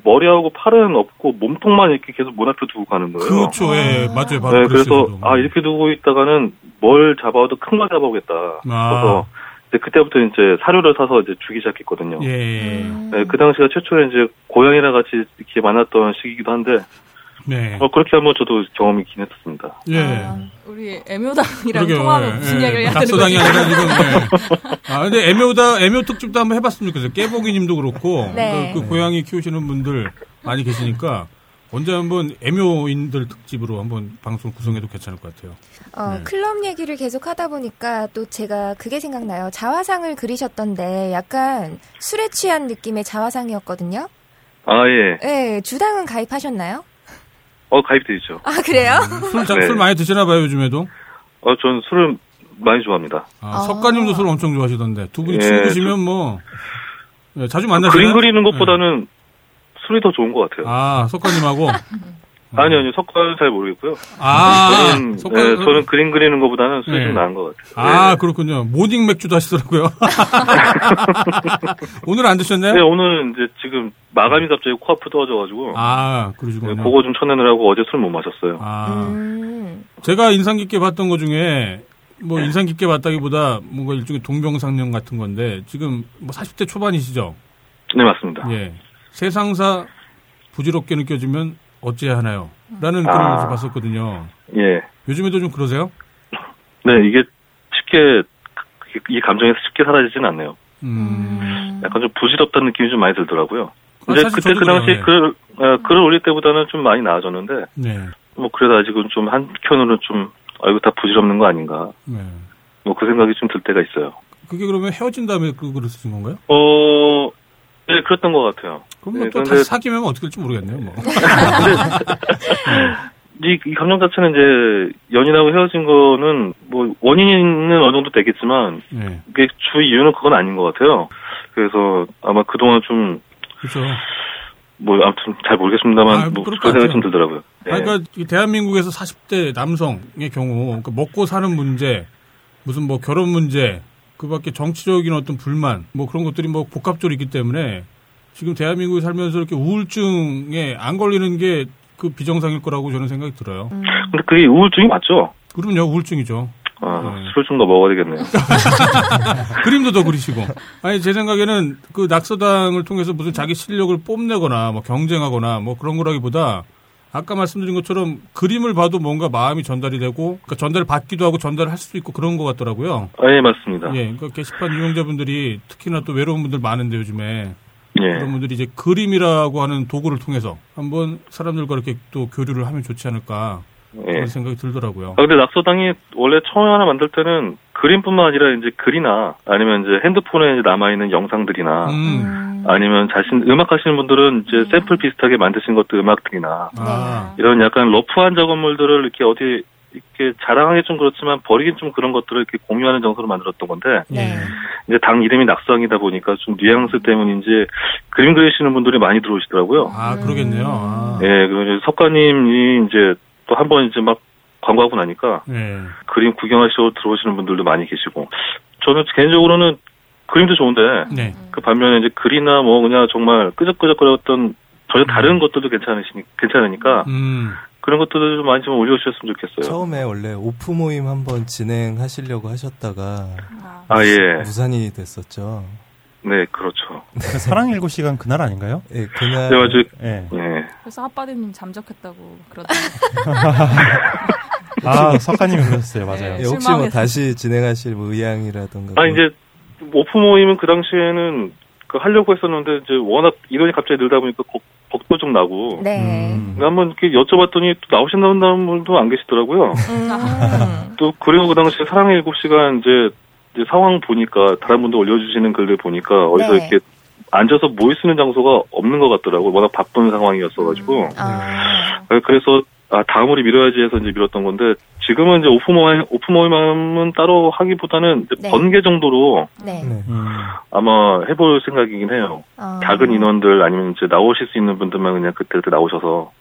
머리하고 팔은 없고 몸통만 이렇게 계속 문 앞에 두고 가는 거예요. 그렇죠. 예. 맞아요. 바로 네, 그래서. 아 이렇게 두고 있다가는 뭘 잡아도 큰 걸 잡아오겠다. 아. 그래서 이제 그때부터 이제 사료를 사서 이제 주기 시작했거든요. 예. 예. 음. 네, 그 당시가 최초에 이제 고양이랑 같이 이렇게 만났던 시기이기도 한데 네. 어, 그렇게 한번 저도 경험이 있긴 했었습니다. 예. 아, 우리 애묘당이랑. 통화하면 예, 무슨 예. 이야기를 해야 되는 거지? 아니라 지금. 예. 아 근데 애묘다 애묘 특집도 한번 해봤으면 좋겠어요. 깨보기 님도 그렇고 네. 그, 그 고양이 키우시는 분들 많이 계시니까 언제 한번 애묘인들 특집으로 한번 방송 구성해도 괜찮을 것 같아요. 어, 네. 클럽 얘기를 계속 하다 보니까 또 제가 그게 생각나요. 자화상을 그리셨던데 약간 술에 취한 느낌의 자화상이었거든요. 아 예. 네, 주당은 가입하셨나요? 어 가입돼 있죠. 아, 그래요? 술, 자- 네. 술 많이 드시나 봐요 요즘에도. 어, 전 술을 많이 좋아합니다. 아, 아. 석가님도 술 엄청 좋아하시던데 두 분이 예, 친구시면 뭐 예, 자주 만나시나요? 그림 그리는 것보다는 술이 더 좋은 것 같아요. 아 석가님하고 아니요, 아니요. 석가는 잘 모르겠고요. 아 저는, 석가 네, 저는 그림 그리는 것보다는 술이 네. 좀 나은 것 같아요. 아 네. 그렇군요. 모닝 맥주도 하시더라고요. 오늘 안 드셨나요? 네, 오늘 이제 지금 마감이 갑자기 코앞에 떨어져가지고 아 네, 그러시군요. 그거 좀 쳐내느라고 어제 술 못 마셨어요. 아 음. 제가 인상 깊게 봤던 것 중에 뭐 인상 깊게 봤다기보다 뭔가 일종의 동병상련 같은 건데 지금 뭐 40대 초반이시죠? 네, 맞습니다. 예. 세상사 부질없게 느껴지면 어찌해야 하나요? 라는 아. 글을 이제 봤었거든요. 예. 요즘에도 좀 그러세요? 네, 이게 쉽게 이 감정에서 쉽게 사라지진 않네요. 음. 약간 좀 부질없다는 느낌이 좀 많이 들더라고요. 아, 이제 사실 그때 그 당시 예. 글, 어, 글을 올릴 때보다는 좀 많이 나아졌는데, 네. 뭐, 그래도 아직은 좀 한켠으로는 좀, 아, 이거 다 부질없는 거 아닌가. 네. 뭐, 그 생각이 좀 들 때가 있어요. 그게 그러면 헤어진 다음에 그 글을 쓰신 건가요? 어, 네, 그랬던 것 같아요. 그럼 뭐 네, 또 다시 사귀면 어떻게 될지 모르겠네요, 뭐. 이, 이 감정 자체는 이제 연인하고 헤어진 거는 뭐 원인은 어느 정도 되겠지만 네. 이게 주 이유는 그건 아닌 것 같아요. 그래서 아마 그동안 좀 그렇죠. 뭐 아무튼 잘 모르겠습니다만 아, 뭐 그런 생각이. 좀 들더라고요. 예. 아니, 그러니까 이 대한민국에서 40대 남성의 경우 그 먹고 사는 문제, 무슨 뭐 결혼 문제, 그밖에 정치적인 어떤 불만, 뭐 그런 것들이 뭐 복합적으로 있기 때문에 지금 대한민국에 살면서 이렇게 우울증에 안 걸리는 게 그 비정상일 거라고 저는 생각이 들어요. 음. 근데 그게 우울증이 맞죠? 그러면요 우울증이죠. 아, 네. 술을 좀더 먹어야 되겠네요. 그림도 더 그리시고. 아니, 제 생각에는 그 낙서당을 통해서 무슨 자기 실력을 뽐내거나 뭐 경쟁하거나 뭐 그런 거라기보다 아까 말씀드린 것처럼 그림을 봐도 뭔가 마음이 전달이 되고 그러니까 전달을 받기도 하고 전달을 할 수도 있고 그런 것 같더라고요. 아, 예, 맞습니다. 예, 그러니까 게시판 이용자분들이 특히나 또 외로운 분들 많은데 요즘에 예. 그런 분들이 이제 그림이라고 하는 도구를 통해서 한번 사람들과 이렇게 또 교류를 하면 좋지 않을까 예. 그런 생각이 들더라고요. 아, 근데 낙서당이 원래 처음에 하나 만들 때는 그림뿐만 아니라 이제 글이나 아니면 이제 핸드폰에 이제 남아 있는 영상들이나 음, 음. 아니면 자신 음악 하시는 분들은 이제 샘플 비슷하게 만드신 것도 음악들이나 아, 이런 약간 러프한 작업물들을 이렇게 어디 이렇게 자랑하기 좀 그렇지만 버리긴 좀 그런 것들을 이렇게 공유하는 정서로 만들었던 건데 네. 예. 이제 당 이름이 낙서당이다 보니까 좀 뉘앙스 때문인지 그림 그리시는 분들이 많이 들어오시더라고요. 아, 그러겠네요. 아, 예, 그리고 이제 석가님이 이제 또 한 번 이제 막 광고하고 나니까 예. 그림 구경하시러 들어오시는 분들도 많이 계시고 저는 개인적으로는 그림도 좋은데 네. 그 반면에 이제 글이나 뭐 그냥 정말 끄적끄적거렸던 전혀 다른 것들도 괜찮으시니 괜찮으니까 음. 그런 것들도 좀 많이 좀 올려주셨으면 좋겠어요. 처음에 원래 오프 모임 한번 진행하시려고 하셨다가 아, 아 예, 무산이 됐었죠. 네 그렇죠. 그 사랑 일곱 시간 그날 아닌가요? 예, 그날 네 아직 예. 예, 그래서 핫바디님 잠적했다고 그러더라고요. 아 석가님이 그러셨어요, 맞아요. 예, 혹시 뭐. 다시 진행하실 뭐 의향이라던가 아뭐 이제 오프 모임은 그 당시에는 그 하려고 했었는데 이제 워낙 인원이 갑자기 늘다 보니까 걱, 걱도 좀 나고 네. 음. 한번 이렇게 여쭤봤더니 또 나오신다는 분도 안 계시더라고요. 음. 또 그리고 그 당시에 사랑의 일곱 시간 이제, 이제 상황 보니까 다른 분들 올려주시는 글들 보니까 어디서 네. 이렇게 앉아서 모일 수 있는 장소가 없는 것 같더라고요. 워낙 바쁜 상황이었어가지고 아. 그래서 아 다음으로 미뤄야지 해서 이제 미뤘던 건데 지금은 이제 오프 모임 오프 모임은 따로 하기보다는 이제 네. 번개 정도로 네. 네. 음. 아마 해볼 생각이긴 해요. 아. 작은 인원들 아니면 이제 나오실 수 있는 분들만 그냥 그때 그때 나오셔서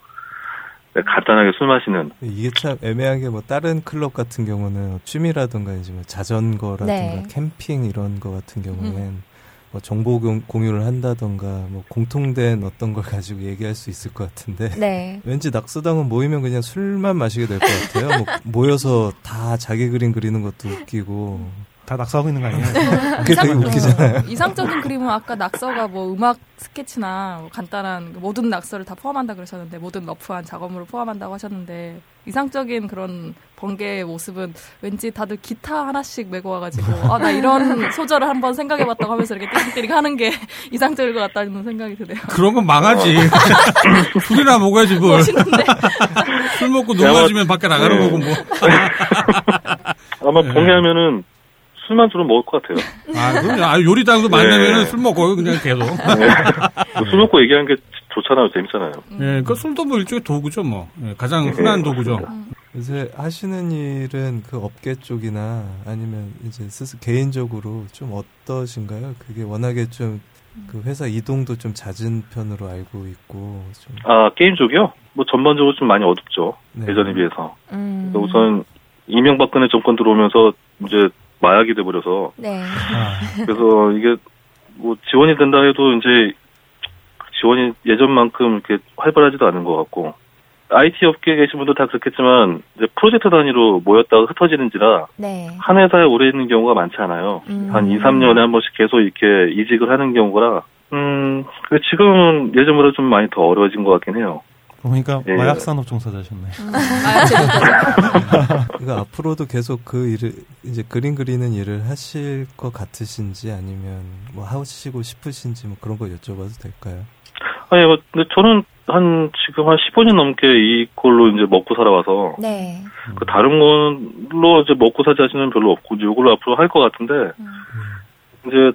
네, 간단하게 술 마시는 이게 참 애매한 게 뭐 다른 클럽 같은 경우는 취미라든가 이제 뭐 자전거라든가 네. 캠핑 이런 거 같은 경우엔 뭐 정보 공- 공유를 한다던가 뭐 공통된 어떤 걸 가지고 얘기할 수 있을 것 같은데 네. 왠지 낙서당은 모이면 그냥 술만 마시게 될 것 같아요. 뭐 모여서 다 자기 그림 그리는 것도 웃기고 다 낙서하고 있는 거 아니에요? 그게 되게 웃기잖아요. 이상적인 그림은 아까 낙서가 뭐 음악 스케치나 뭐 간단한 모든 낙서를 다 포함한다 그러셨는데 모든 러프한 작업물을 포함한다고 하셨는데 이상적인 그런 번개의 모습은 왠지 다들 기타 하나씩 메고 와가지고 아 나 이런 소절을 한번 생각해봤다고 하면서 이렇게 띠릭띠릭 하는 게 이상적일 것 같다는 생각이 드네요. 그런 건 망하지. 술이나 먹어야지 뭘. 멋있는데 술 먹고 맞으면 밖에 나가는 네. 거고 뭐. 아마 네. 봉해하면은 술만 주로 먹을 것 같아요. 아, 그럼요. 아, 요리당도 만나면은 네. 술 먹어요. 그냥 계속. 네. 술 먹고 얘기하는 게 좋잖아요. 재밌잖아요. 예, 그러니까 술도 뭐 일종의 도구죠, 뭐. 예, 가장 흔한 도구죠. 요새 하시는 일은 그 업계 쪽이나 아니면 이제 스스 개인적으로 좀 어떠신가요? 그게 워낙에 좀 그 회사 이동도 좀 잦은 편으로 알고 있고 좀 아 게임 쪽이요? 뭐 전반적으로 좀 많이 어둡죠. 네. 예전에 비해서. 음. 우선 이명박근혜 정권 들어오면서 이제 마약이 돼버려서 네. 아, 그래서 이게 뭐 지원이 된다 해도 이제 지원이 예전만큼 이렇게 활발하지도 않은 것 같고 IT 업계에 계신 분도 다 그렇겠지만 이제 프로젝트 단위로 모였다가 흩어지는지라 네. 한 회사에 오래 있는 경우가 많지 않아요. 음. 한 2, 3년에 한 번씩 계속 이렇게 이직을 하는 경우라 음, 그 지금은 예전보다 좀 많이 더 어려워진 것 같긴 해요. 그러니까 예. 마약산업 종사자셨네. 아, 재밌다. 그러니까 앞으로도 계속 그 일을 이제 그림 그리는 일을 하실 것 같으신지 아니면 뭐 하시고 싶으신지 뭐 그런 거 여쭤봐도 될까요? 아니, 뭐, 근데 저는 한, 지금 한 15년 넘게 이걸로 이제 먹고 살아와서, 네. 그 다른 걸로 이제 먹고 살지 하시는 별로 없고, 이제 이걸로 앞으로 할 것 같은데, 이제,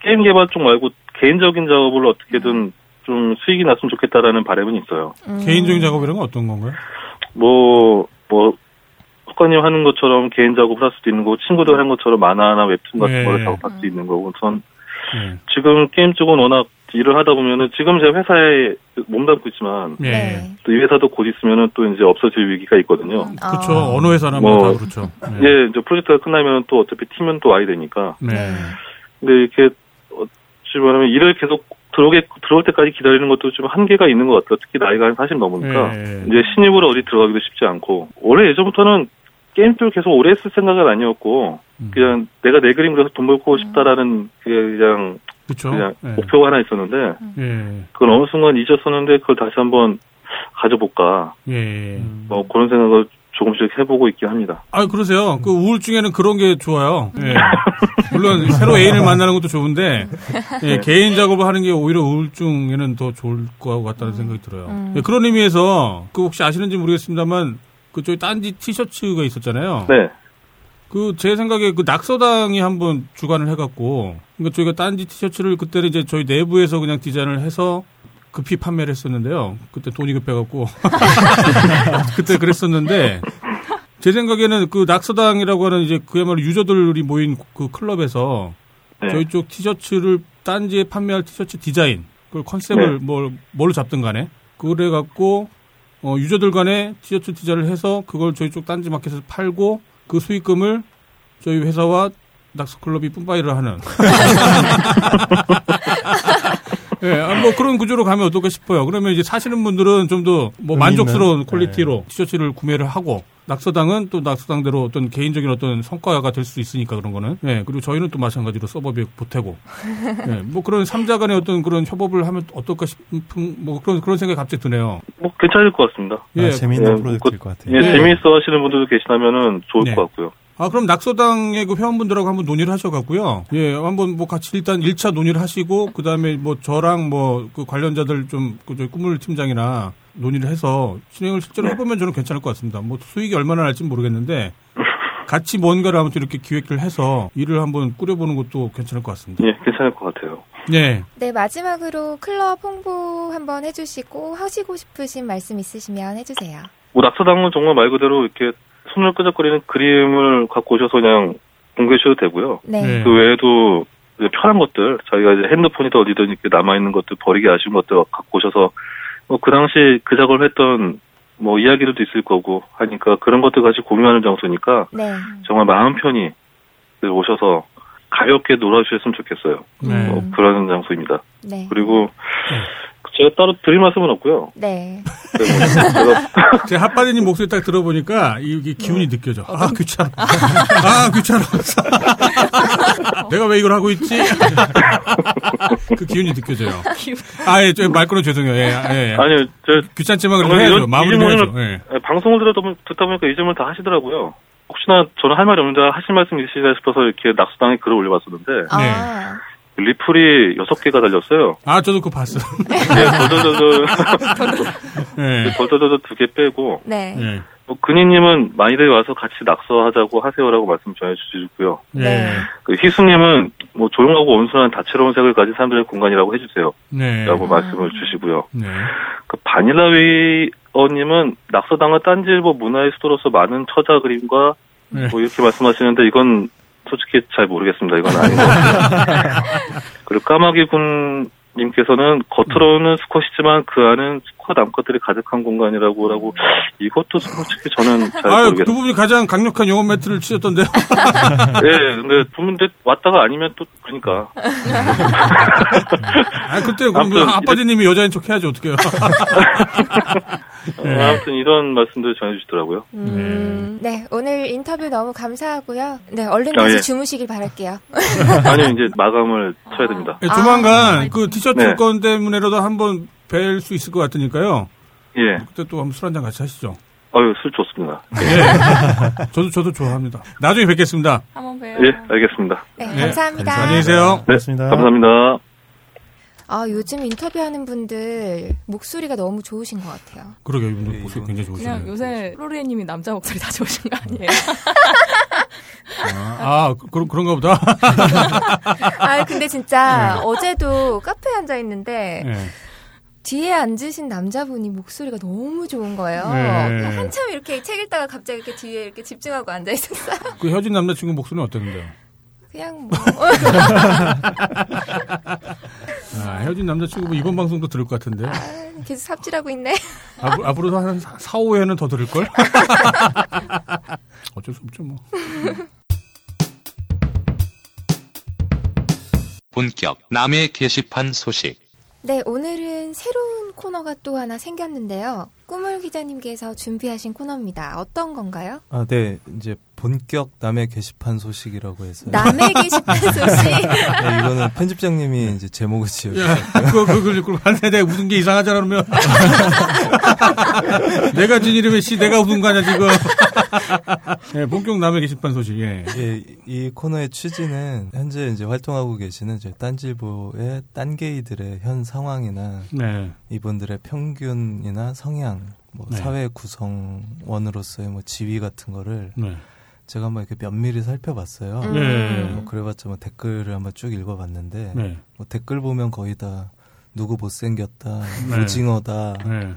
게임 개발 쪽 말고 개인적인 작업을 어떻게든 좀 수익이 났으면 좋겠다라는 바람은 있어요. 음. 개인적인 작업이란 건 어떤 건가요? 뭐, 뭐, 국가님 하는 것처럼 개인 작업을 할 수도 있는 거고, 친구들 하는 것처럼 만화나 웹툰 같은 네. 거를 작업할 수 있는 거고, 전 네. 지금 게임 쪽은 워낙 일을 하다 보면은 지금 제 회사에 몸담고 있지만 예. 또이 회사도 곧 있으면은 또 이제 없어질 위기가 있거든요. 그렇죠. 아. 어느 회사나 뭐, 뭐다 그렇죠. 네. 예, 이제 프로젝트가 끝나면 또 어차피 팀은 또 와야 되니까. 네. 근데 이렇게 어찌 말하면 일을 계속 들어오게 들어올 때까지 기다리는 것도 좀 한계가 있는 것 같아요. 특히 나이가 한 40 넘으니까 예. 이제 신입으로 어디 들어가기도 쉽지 않고 원래 예전부터는 게임 쪽 계속 오래 했을 생각은 아니었고 음. 그냥 내가 내 그림 그려서 돈 벌고 싶다라는 그 그냥 그렇죠. 그냥 예. 목표가 하나 있었는데 예. 그걸 어느 순간 잊었었는데 그걸 다시 한번 가져볼까 예. 뭐 그런 생각을 조금씩 해보고 있긴 합니다. 아, 그러세요. 그 우울증에는 그런 게 좋아요. 예. 물론 새로 애인을 만나는 것도 좋은데 예, 개인 작업을 하는 게 오히려 우울증에는 더 좋을 것 같다는 생각이 들어요. 음. 예, 그런 의미에서 그 혹시 아시는지 모르겠습니다만 그쪽에 딴지 티셔츠가 있었잖아요. 네. 그 제 생각에 그 낙서당이 한번 주관을 해갖고 그러니까 저희가 딴지 티셔츠를 그때는 이제 저희 내부에서 그냥 디자인을 해서 급히 판매를 했었는데요. 그때 돈이 급해갖고 그때 그랬었는데 제 생각에는 그 낙서당이라고 하는 이제 그야말로 유저들이 모인 그 클럽에서 네. 저희 쪽 티셔츠를 딴지에 판매할 티셔츠 디자인 그걸 컨셉을 뭘 뭘로 잡든 간에 그걸 해갖고 어, 유저들 간에 티셔츠 디자인을 해서 그걸 저희 쪽 딴지 마켓에서 팔고 그 수익금을 저희 회사와 낙서클럽이 뿜빠이를 하는 예, 아, 뭐 그런 구조로 가면 어떨까 싶어요. 그러면 이제 사시는 분들은 좀 더 뭐 만족스러운 있는, 퀄리티로 티셔츠를 구매를 하고 낙서당은 또 낙서당대로 어떤 개인적인 어떤 성과가 될 수 있으니까 그런 거는 예 그리고 저희는 또 마찬가지로 서버비 보태고 예 뭐 그런 삼자 간의 어떤 그런 협업을 하면 어떨까 싶은 뭐 그런 그런 생각이 갑자기 드네요. 뭐 괜찮을 것 같습니다. 예. 아, 재미있는 예, 프로젝트일 것 같아요. 예, 네. 재미있어 하시는 분들도 계시다면은 좋을 네. 것 같고요. 아, 그럼 낙서당의 그 회원분들하고 한번 논의를 하셔갖고요. 예, 한번 뭐 같이 일단 1차 논의를 하시고, 그 다음에 뭐 저랑 뭐 그 관련자들 좀, 그 저희 꿈을 팀장이나 논의를 해서 진행을 실제로 네. 해보면 저는 괜찮을 것 같습니다. 뭐 수익이 얼마나 날지는 모르겠는데, 같이 뭔가를 아무튼 이렇게 기획을 해서 일을 한번 꾸려보는 것도 괜찮을 것 같습니다. 예, 괜찮을 것 같아요. 네. 네, 마지막으로 클럽 홍보 한번 해주시고 하시고 싶으신 말씀 있으시면 해주세요. 뭐 낙서당은 정말 말 그대로 이렇게 손을 끄적거리는 그림을 갖고 오셔서 그냥 공개해 주셔도 되고요. 네. 네. 그 외에도 편한 것들, 자기가 이제 핸드폰이든 어디든 이렇게 남아있는 것들, 버리기 아쉬운 것들 갖고 오셔서, 뭐 그 당시 그 작업을 했던 뭐 이야기들도 있을 거고 하니까 그런 것들 같이 공유하는 장소니까 네. 정말 마음 편히 오셔서 가볍게 놀아주셨으면 좋겠어요. 네. 뭐 그런 장소입니다. 네. 그리고 제가 따로 드릴 말씀은 없고요. 네. 네, 뭐 제 핫바디님 목소리 딱 들어보니까 이게 기운이 느껴져. 아, 귀찮아. 아, 귀찮아. 내가 왜 이걸 하고 있지? 그 기운이 느껴져요. 아, 예, 저말 끊어 죄송해요. 예, 예. 아니요, 저 귀찮지만 그래도 해야죠. 이런- 마무리 이 해야죠. 질문을- 예. 네, 방송을 보면- 듣다 보니까 이 질문을 다 하시더라고요. 혹시나 저는 할 말이 없는데 하실 말씀 있으시다 싶어서 이렇게 낙수당에 글을 올려봤었는데 아, 리플이 여섯 개가 달렸어요. 아, 저도 그거 봤어요. 네, 덜덜덜덜 예. 덜덜덜 두개 빼고 네. 예. 뭐 근희님은 많이들 와서 같이 낙서하자고 하세요라고 말씀 전해주시고요. 예. 네. 그 희숙님은 뭐 조용하고 온순한 다채로운 색을 가진 사람들의 공간이라고 해주세요. 네. 라고 말씀을 주시고요. 네. 그 바닐라위어님은 낙서당은 딴지일보 문화의 수도로서 많은 처자 그림과 네. 뭐 이렇게 말씀하시는데 이건 솔직히 잘 모르겠습니다. 이건 아닌 것 같아요. 그리고 까마귀 군님께서는 겉으로는 수컷이지만 그 안은 수컷 암컷들이 가득한 공간이라고 라고 이것도 솔직히 저는 잘 아유, 그 모르겠어요. 부분이 가장 강력한 영업 매트를 치셨던데요. 예, 근데 근데 왔다가 아니면 또 그러니까 아, 그때 그럼 아무튼 아빠지님이 여자인 척 해야지 어떡해요. 어, 아무튼 이런 말씀들 전해주시더라고요. 음, 네. 오늘 인터뷰 너무 감사하고요. 네. 얼른 아, 다시 예. 주무시길 바랄게요. 아니요 이제 마감을 쳐야 됩니다. 예, 조만간 아, 그 티셔츠 네. 건 때문에라도 한번 뵐 수 있을 것 같으니까요. 예, 그때 또 한번 술 한잔 같이 하시죠. 아유 술 좋습니다. 예. 저도 저도 좋아합니다. 나중에 뵙겠습니다. 한번 봬요. 예, 알겠습니다. 네. 네. 감사합니다. 안녕히 계세요. 네, 고맙습니다. 감사합니다. 아, 요즘 인터뷰하는 분들 목소리가 너무 좋으신 것 같아요. 그러게요. 이분들 네, 목소리. 굉장히 그냥 좋으시네요. 요새 로리애님이 남자 목소리 다 좋으신 거 아니에요? 아, 아, 그, 그런, 그런가 보다. 아, 근데 진짜 어제도 카페에 앉아 있는데 예. 뒤에 앉으신 남자분이 목소리가 너무 좋은 거예요. 네. 한참 이렇게 책 읽다가 갑자기 이렇게 뒤에 이렇게 집중하고 앉아 있었어요. 그 헤어진 남자친구 목소리는 어땠는데요? 그냥 뭐 아, 헤어진 남자친구 뭐 이번 방송도 들을 것 같은데. 아, 계속 삽질하고 있네. 앞으로, 앞으로도 한 4, 5회는 더 들을걸? 어쩔 수 없죠, 뭐. 본격 남의 게시판 소식. 네, 오늘은 새로운 코너가 또 하나 생겼는데요. 꾸물 기자님께서 준비하신 코너입니다. 어떤 건가요? 아, 네. 이제 본격 남의 게시판 소식이라고 해서. 남의 게시판 소식. 네, 이거는 편집장님이 이제 제목을 지어주셨어요. 야, 그거, 그거, 한데 내가 웃은 게 이상하잖아, 그러면. 내가 진 이름에 씨, 내가 웃은 거 아니야, 지금. 예, 본격 남의 게시판 소식, 예. 예, 이 코너의 취지는 현재 이제 활동하고 계시는 저희 딴질보의 딴게이들의 현 상황이나 네. 이분들의 평균이나 성향, 뭐 네. 사회 구성원으로서의 뭐 지위 같은 거를 네. 제가 한번 이렇게 면밀히 살펴봤어요. 음. 네. 뭐 그래봤자 뭐 댓글을 한번 쭉 읽어봤는데 네. 뭐 댓글 보면 거의 다 누구 못생겼다, 네. 오징어다. 네.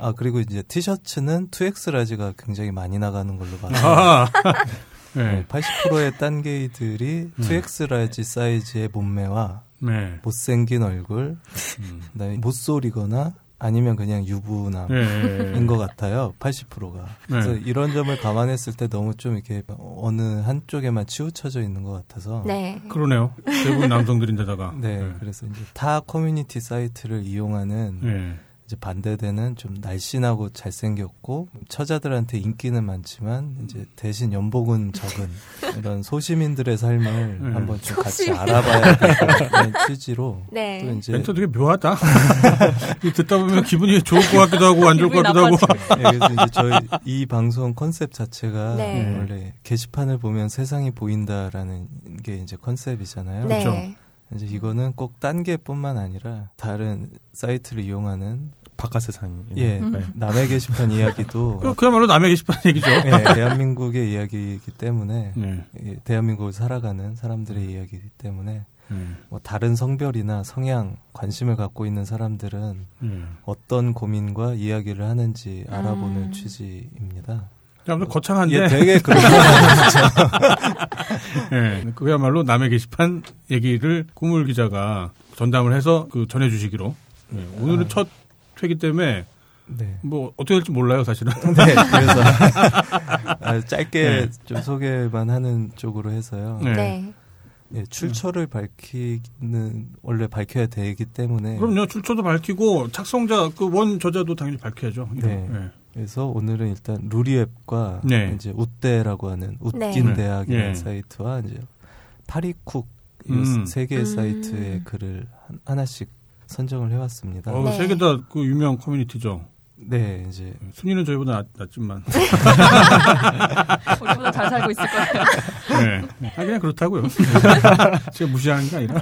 아 그리고 이제 티셔츠는 2X 라지가 굉장히 많이 나가는 걸로 봤어요. 아, 네, 네. 80%의 딴 게이들이 2X large 사이즈의 몸매와 네. 못생긴 얼굴, 음. 그다음에 모쏠이거나 아니면 그냥 유부남인 네. 것 같아요. 80%가. 그래서 네. 이런 점을 감안했을 때 너무 좀 이렇게 어느 한쪽에만 치우쳐져 있는 것 같아서. 네. 그러네요. 대부분 남성들인데다가. 네, 그래서 이제 타 커뮤니티 사이트를 이용하는 네. 이제 반대되는 좀 날씬하고 잘생겼고 처자들한테 인기는 많지만 이제 대신 연봉은 적은 이런 소시민들의 삶을 네. 한번 좀 같이 소시민. 알아봐야 되는 취지로 네. 또 이제 멘트 되게 묘하다. 이 듣다 보면 기분이 좋을 것 같기도 하고 안 좋을 것 같기도 하고. 네, 그래서 이제 저희 이 방송 컨셉 자체가 네. 원래 게시판을 보면 세상이 보인다라는 게 이제 컨셉이잖아요. 네. 그렇죠. 이제 이거는 꼭 딴 게뿐만 아니라 다른 사이트를 이용하는 바깥 세상. 예 네. 남의 게시판 이야기도 그, 그야말로 남의 게시판 얘기죠. 예, 대한민국의 이야기이기 때문에 네. 예, 대한민국을 살아가는 사람들의 이야기이기 때문에 네. 뭐 다른 성별이나 성향 관심을 갖고 있는 사람들은 네. 어떤 고민과 이야기를 하는지 알아보는 음. 취지입니다. 아무튼 거창한데. 이게 되게 그런 예, 그야말로 남의 게시판 얘기를 꾸물 기자가 전담을 해서 그 전해주시기로. 예, 오늘은 아. 첫 회기 때문에 네. 뭐 어떻게 될지 몰라요, 사실은. 네, 그래서 아, 짧게 네. 좀 소개만 하는 쪽으로 해서요. 네. 네. 예, 출처를 밝히는 원래 밝혀야 되기 때문에 그럼요, 출처도 밝히고 착성자 그 원 저자도 당연히 밝혀야죠. 네. 예. 그래서 오늘은 일단 루리앱과 네. 이제 웃대라고 하는 웃긴 네. 대학이라는 예. 사이트와 이제 파리쿡 이 음. 세 개의 음. 사이트의 글을 한- 하나씩 선정을 해왔습니다. 어, 네. 세개 다 그 유명 커뮤니티죠. 네, 이제 순위는 저희보다 낮, 낮지만. 우리보다 잘 살고 있을 거예요. 네. 아, 그냥 그렇다고요. 제가 무시하는 게 아니라.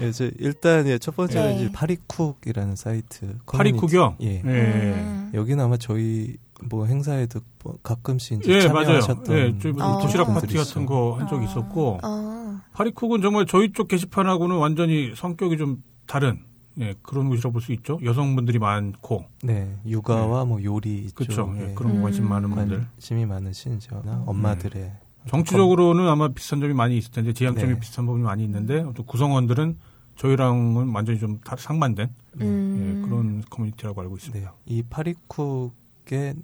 예, 이제 일단 예, 첫 번째는 네. 이제 파리쿡이라는 사이트. 파리쿡이요? 예. 예. 음. 여기는 아마 저희 뭐 행사에도 뭐 가끔씩 이제 예, 맞아요. 참여하셨던 예, 저희 뭐 어. 도시락 파티 같은. 거 한 적이 있었고, 어. 파리쿡은 정말 저희 쪽 게시판하고는 완전히 성격이 좀 다른, 예, 그런 곳이라고 볼 수 있죠. 여성분들이 많고, 네, 육아와 뭐 요리 그렇죠. 예, 예, 그런 거 관심 음. 많은 분들. 관심이 많으신 저나 엄마들의 정치적으로는 아마 비슷한 점이 많이 있을 텐데, 지향점이 네. 비슷한 부분이 많이 있는데, 또 구성원들은 저희랑은 완전히 좀 다- 상반된 음. 예, 그런 커뮤니티라고 알고 네, 있습니다. 이 파리쿡에 예,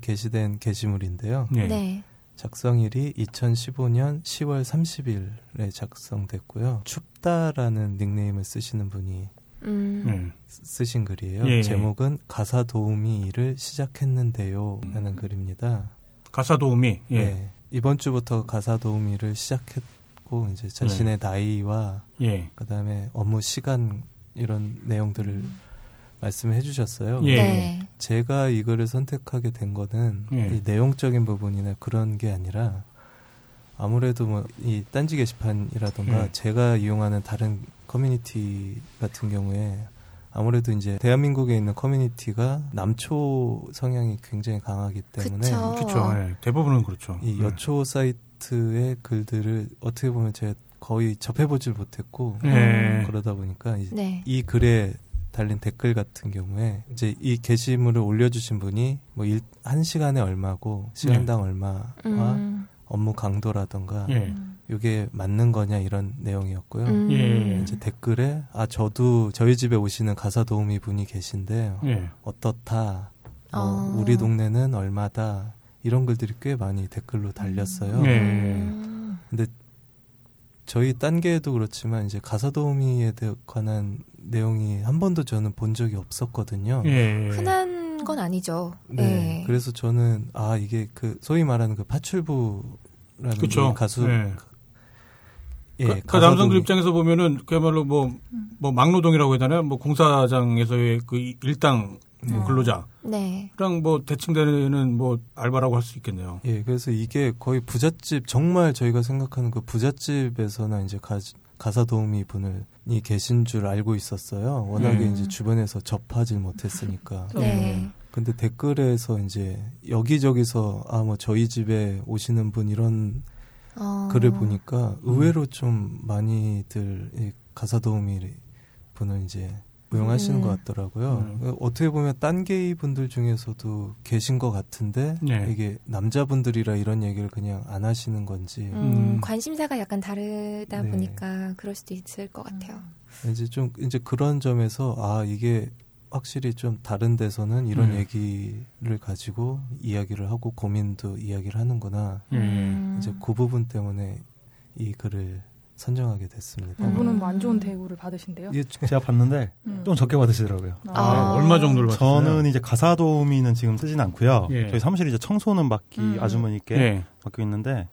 게시된 게시물인데요. 예. 네. 작성일이 2015년 10월 30일에 작성됐고요. 춥다라는 닉네임을 쓰시는 분이 음. 예. 쓰신 글이에요. 예, 예. 제목은 가사 도우미 일을 시작했는데요. 라는 글입니다. 가사 도우미, 예. 네, 이번 주부터 가사 도우미를 시작했고 이제 자신의 나이와 예. 그다음에 업무 시간 이런 내용들을 말씀해 주셨어요. 예. 네. 제가 이 글을 선택하게 된 거는 예. 이 내용적인 부분이나 그런 게 아니라 아무래도 뭐 이 딴지 게시판이라던가 예. 제가 이용하는 다른 커뮤니티 같은 경우에 아무래도 이제 대한민국에 있는 커뮤니티가 남초 성향이 굉장히 강하기 때문에 그쵸. 그렇죠. 예. 대부분은 그렇죠. 이 예. 여초 사이트의 글들을 어떻게 보면 제가 거의 접해보질 못했고 예. 그러다 보니까 이, 네. 이 글에 달린 댓글 같은 경우에 이제 이 게시물을 올려주신 분이 뭐 일, 한 시간에 얼마고 시간당 얼마와 음. 업무 강도라던가 예. 이게 맞는 거냐 이런 내용이었고요. 음. 예. 이제 댓글에 아 저도 저희 집에 오시는 가사 도우미 분이 계신데 예. 어떻다. 뭐 어. 우리 동네는 얼마다. 이런 글들이 꽤 많이 댓글로 달렸어요. 예. 음. 저희 딴게에도 그렇지만 이제 가사 도우미에 대해 관한 내용이 한 번도 저는 본 적이 없었거든요. 예. 흔한 건 아니죠. 네. 예. 그래서 저는 아 이게 그 소위 말하는 그 파출부라는 그쵸. 이 가수 예. 예, 그, 그 남성들. 입장에서 보면은 그야말로 뭐, 뭐 막노동이라고 해야 되나요? 뭐 공사장에서의 그 일당 뭐 음. 근로자랑 네. 뭐 대칭되는 뭐 알바라고 할 수 있겠네요. 예, 그래서 이게 거의 부잣집 정말 저희가 생각하는 그 부잣집에서나 이제 가, 가사 도우미 분을 이 계신 줄 알고 있었어요. 워낙에 음. 이제 주변에서 접하질 못했으니까. 네. 근데 댓글에서 이제 여기저기서 아 뭐 저희 집에 오시는 분 이런 어. 글을 보니까 의외로 좀 많이들 이 가사 도우미 분을 이제 고용하시는 음. 것 같더라고요. 음. 어떻게 보면 딴 게이 분들 중에서도 계신 것 같은데 네. 이게 남자분들이라 이런 얘기를 그냥 안 하시는 건지 음, 음. 관심사가 약간 다르다 네. 보니까 그럴 수도 있을 것 같아요. 이제 좀 이제 그런 점에서 아 이게 확실히 좀 다른 데서는 이런 음. 얘기를 가지고 이야기를 하고 고민도 이야기를 하는구나. 예. 음. 이제 그 부분 때문에 이 글을 선정하게 됐습니다. 음. 그분은 안 좋은 대우를 받으신대요. 이게 제가 봤는데 음. 좀 적게 받으시더라고요. 아. 얼마 정도를 받았어요? 저는 이제 가사 도우미는 지금 쓰진 않고요. 예. 저희 사무실 이제 청소는 맡기 음. 아주머니께 예. 맡겨 있는데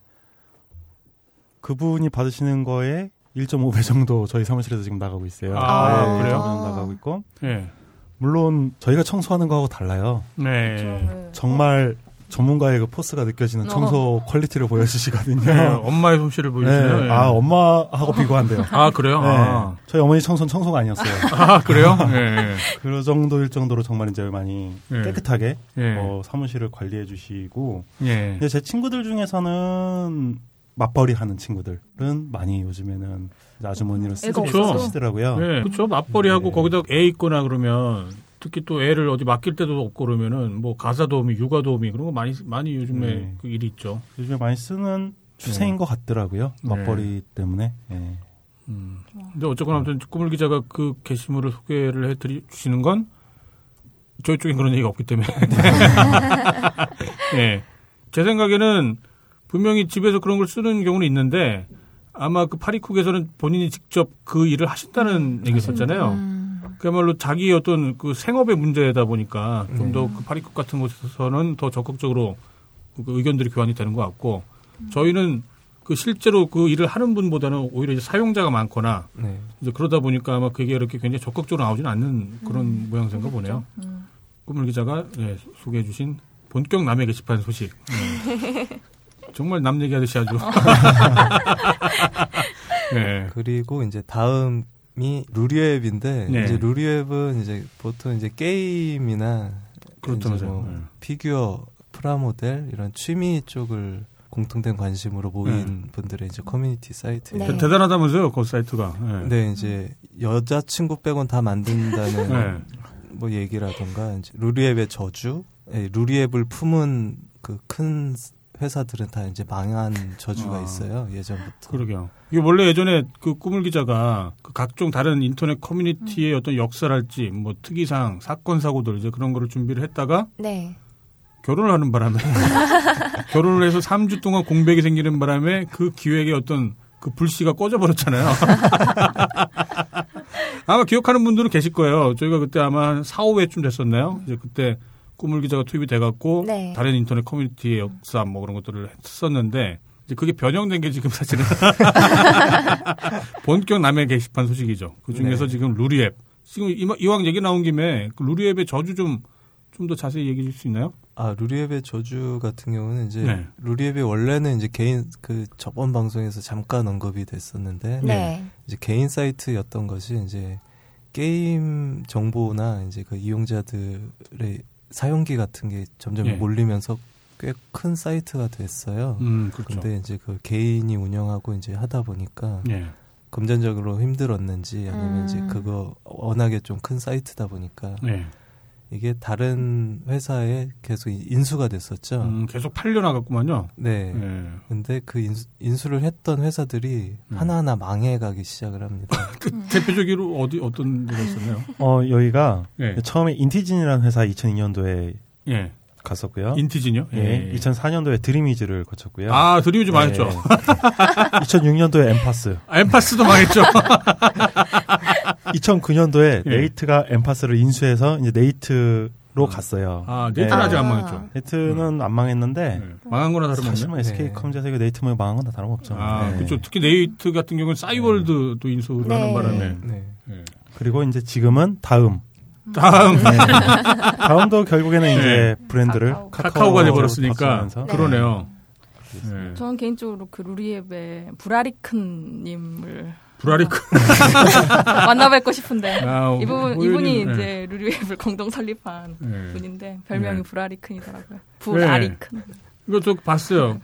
그분이 받으시는 거에 1.5배 정도 저희 사무실에서 지금 나가고 있어요. 아, 네, 그래요? 나가고 있고 예. 물론 저희가 청소하는 거하고 달라요. 네. 네. 정말 전문가의 그 포스가 느껴지는 어. 청소 퀄리티를 보여주시거든요. 네, 엄마의 솜씨를 보여주네요. 네. 예. 아 엄마하고 비교한대요. 아, 그래요? 네. 아. 저희 어머니 청소는 청소가 아니었어요. 아, 그래요? 예. 그 정도일 정도로 정말 이제 많이 예. 깨끗하게 예. 어, 사무실을 관리해 주시고 예. 근데 제 친구들 중에서는 맞벌이 하는 친구들은 많이 요즘에는 이제 아주머니를 쓰고. 예. 그렇죠. 맞벌이 하고 네. 거기다 애 있거나 그러면 특히 또 애를 어디 맡길 때도 없고 그러면은 뭐 가사 도우미, 육아 도우미 그런 거 많이 많이 요즘에 네. 그 일이 있죠. 요즘에 많이 쓰는 추세인 것 같더라고요. 네. 맞벌이 때문에. 예. 음. 근데 어쨌거나 아무튼 꾸물 기자가 그 게시물을 소개를 해드리 주시는 건 저희 쪽엔 그런 얘기가 없기 때문에. 예. 제 생각에는 분명히 집에서 그런 걸 쓰는 경우는 있는데 아마 그 파리쿡에서는 본인이 직접 그 일을 하신다는 얘기였었잖아요. 음. 그야말로 자기 어떤 그 생업의 문제다 보니까 좀 네. 더그 파리쿡 같은 곳에서는 더 적극적으로 그 의견들이 교환이 되는 것 같고 저희는 그 실제로 그 일을 하는 분보다는 오히려 이제 사용자가 많거나 네. 이제 그러다 보니까 아마 그게 이렇게 굉장히 적극적으로 나오지는 않는 그런 모양새인가 보네요. 음. 꾸물 기자가 예, 소개해 주신 본격 남의 게시판 소식. 예. 정말 남 얘기하듯이 아주. 예. 그리고 이제 다음 이 루리웹인데 네. 이제 루리웹은 이제 보통 이제 게임이나 그렇죠, 이제 맞아요. 뭐 네. 피규어, 프라모델 이런 취미 쪽을 공통된 관심으로 모인 분들의 이제 커뮤니티 사이트. 네. 대- 대단하다면서요, 그 사이트가. 예. 네, 이제 여자 친구 빼곤 다 만든다는 네. 뭐 얘기라던가 이제 루리앱의 저주, 예, 루리앱을 품은 그 큰 회사들은 다 이제 망한 저주가 아. 있어요 예전부터. 그러게요. 이게 원래 예전에 그 꾸물 기자가 그 각종 다른 인터넷 커뮤니티의 어떤 역사랄지 뭐 특이사항, 사건 사고들 이제 그런 거를 준비를 했다가 네. 결혼을 하는 바람에 결혼을 해서 3주 동안 공백이 생기는 바람에 그 기획의 어떤 그 불씨가 꺼져버렸잖아요. 아마 기억하는 분들은 계실 거예요. 저희가 그때 아마 한 4, 5회쯤 됐었나요? 이제 그때 꾸물 기자가 투입이 돼갖고 네. 다른 인터넷 커뮤니티의 역사 뭐 그런 것들을 했었는데 이제 그게 변형된 게 지금 사실은 본격 남의 게시판 소식이죠. 그 중에서 네. 지금 루리앱 지금 이왕 얘기 나온 김에 그 루리앱의 저주 좀 좀 더 자세히 얘기해 줄 수 있나요? 아 루리앱의 저주 같은 경우는 이제 네. 루리앱이 원래는 이제 개인 그 저번 방송에서 잠깐 언급이 됐었는데 네. 이제 개인 사이트였던 것이 이제 게임 정보나 이제 그 이용자들의 사용기 같은 게 점점 예. 몰리면서 꽤 큰 사이트가 됐어요. 음, 그렇죠. 근데 이제 그 개인이 운영하고 이제 하다 보니까 예. 금전적으로 힘들었는지 아니면 이제 음. 그거 워낙에 좀 큰 사이트다 보니까 네. 이게 다른 회사에 계속 인수가 됐었죠. 음, 계속 팔려나갔구만요. 네. 네. 근데 그 인수, 를 했던 회사들이 음. 하나하나 망해가기 시작을 합니다. 그 대표적으로 어디 어떤 데가 있었나요? 어, 여기가 예. 처음에 인티진이라는 회사 2002년도에 예. 갔었고요. 인티진요? 예. 2004년도에 드림위즈를 거쳤고요. 아, 드림위즈 망했죠. 네. 2006년도에 엠파스. 아, 엠파스도 망했죠. 2009년도에 예. 네이트가 엠파스를 인수해서 이제 네이트로 갔어요. 아, 네이트는 네. 아직 안 망했죠. 네이트는 안 망했는데 네. 망한 거나 다름없네. 사실 뭐 SK 네. 컴즈에서 이거 네이트 뭐 망한 건 다 다름없죠. 아, 네. 그렇죠. 특히 네이트 같은 경우는 싸이월드도 인수를 네. 하는 바람에. 네. 예. 그리고 이제 지금은 다음. 다음 네. 다음도 결국에는 이제 브랜드를 카카오. 카카오 가 돼버렸으니까 네. 그러네요. 예. 저는 개인적으로 그 루리앱의 브라리큰님을 브라리크. 만나 뵙고 싶은데 아, 이분 호연이- 이분이 네. 이제 루리앱을 공동 설립한 예. 분인데 별명이 네. 브라리큰이더라고요. 브라리큰. 이거 저 봤어요.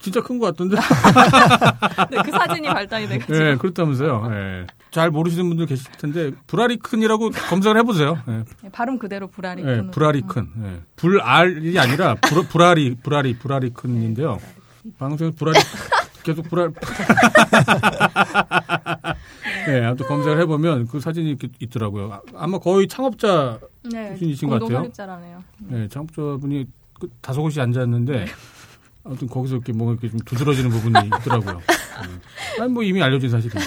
진짜 큰 것 같던데. 네, 그 사진이 발단이 돼가지고 예, 그렇다면서요. 예. 잘 모르시는 분들 계실 텐데 브라리큰이라고 검색을 해보세요. 예, 네, 발음 그대로 예, 브라리큰. 브라리큰. 예. 불알이 아니라 브라, 브라리 브라리 브라리큰인데요. 방송에 브라리 계속 브라. 예, 아무튼 검색을 해보면 그 사진이 있더라고요. 아- 아마 거의 창업자, 네, 수준이신 것 같아요. 설립자라네요. 예, 창업자분이 그 다섯 곳이 앉았는데 아무튼 거기서 이렇게 뭔가 이렇게 좀 두드러지는 부분이 있더라고요. 예. 아니 뭐 이미 알려진 사실이죠.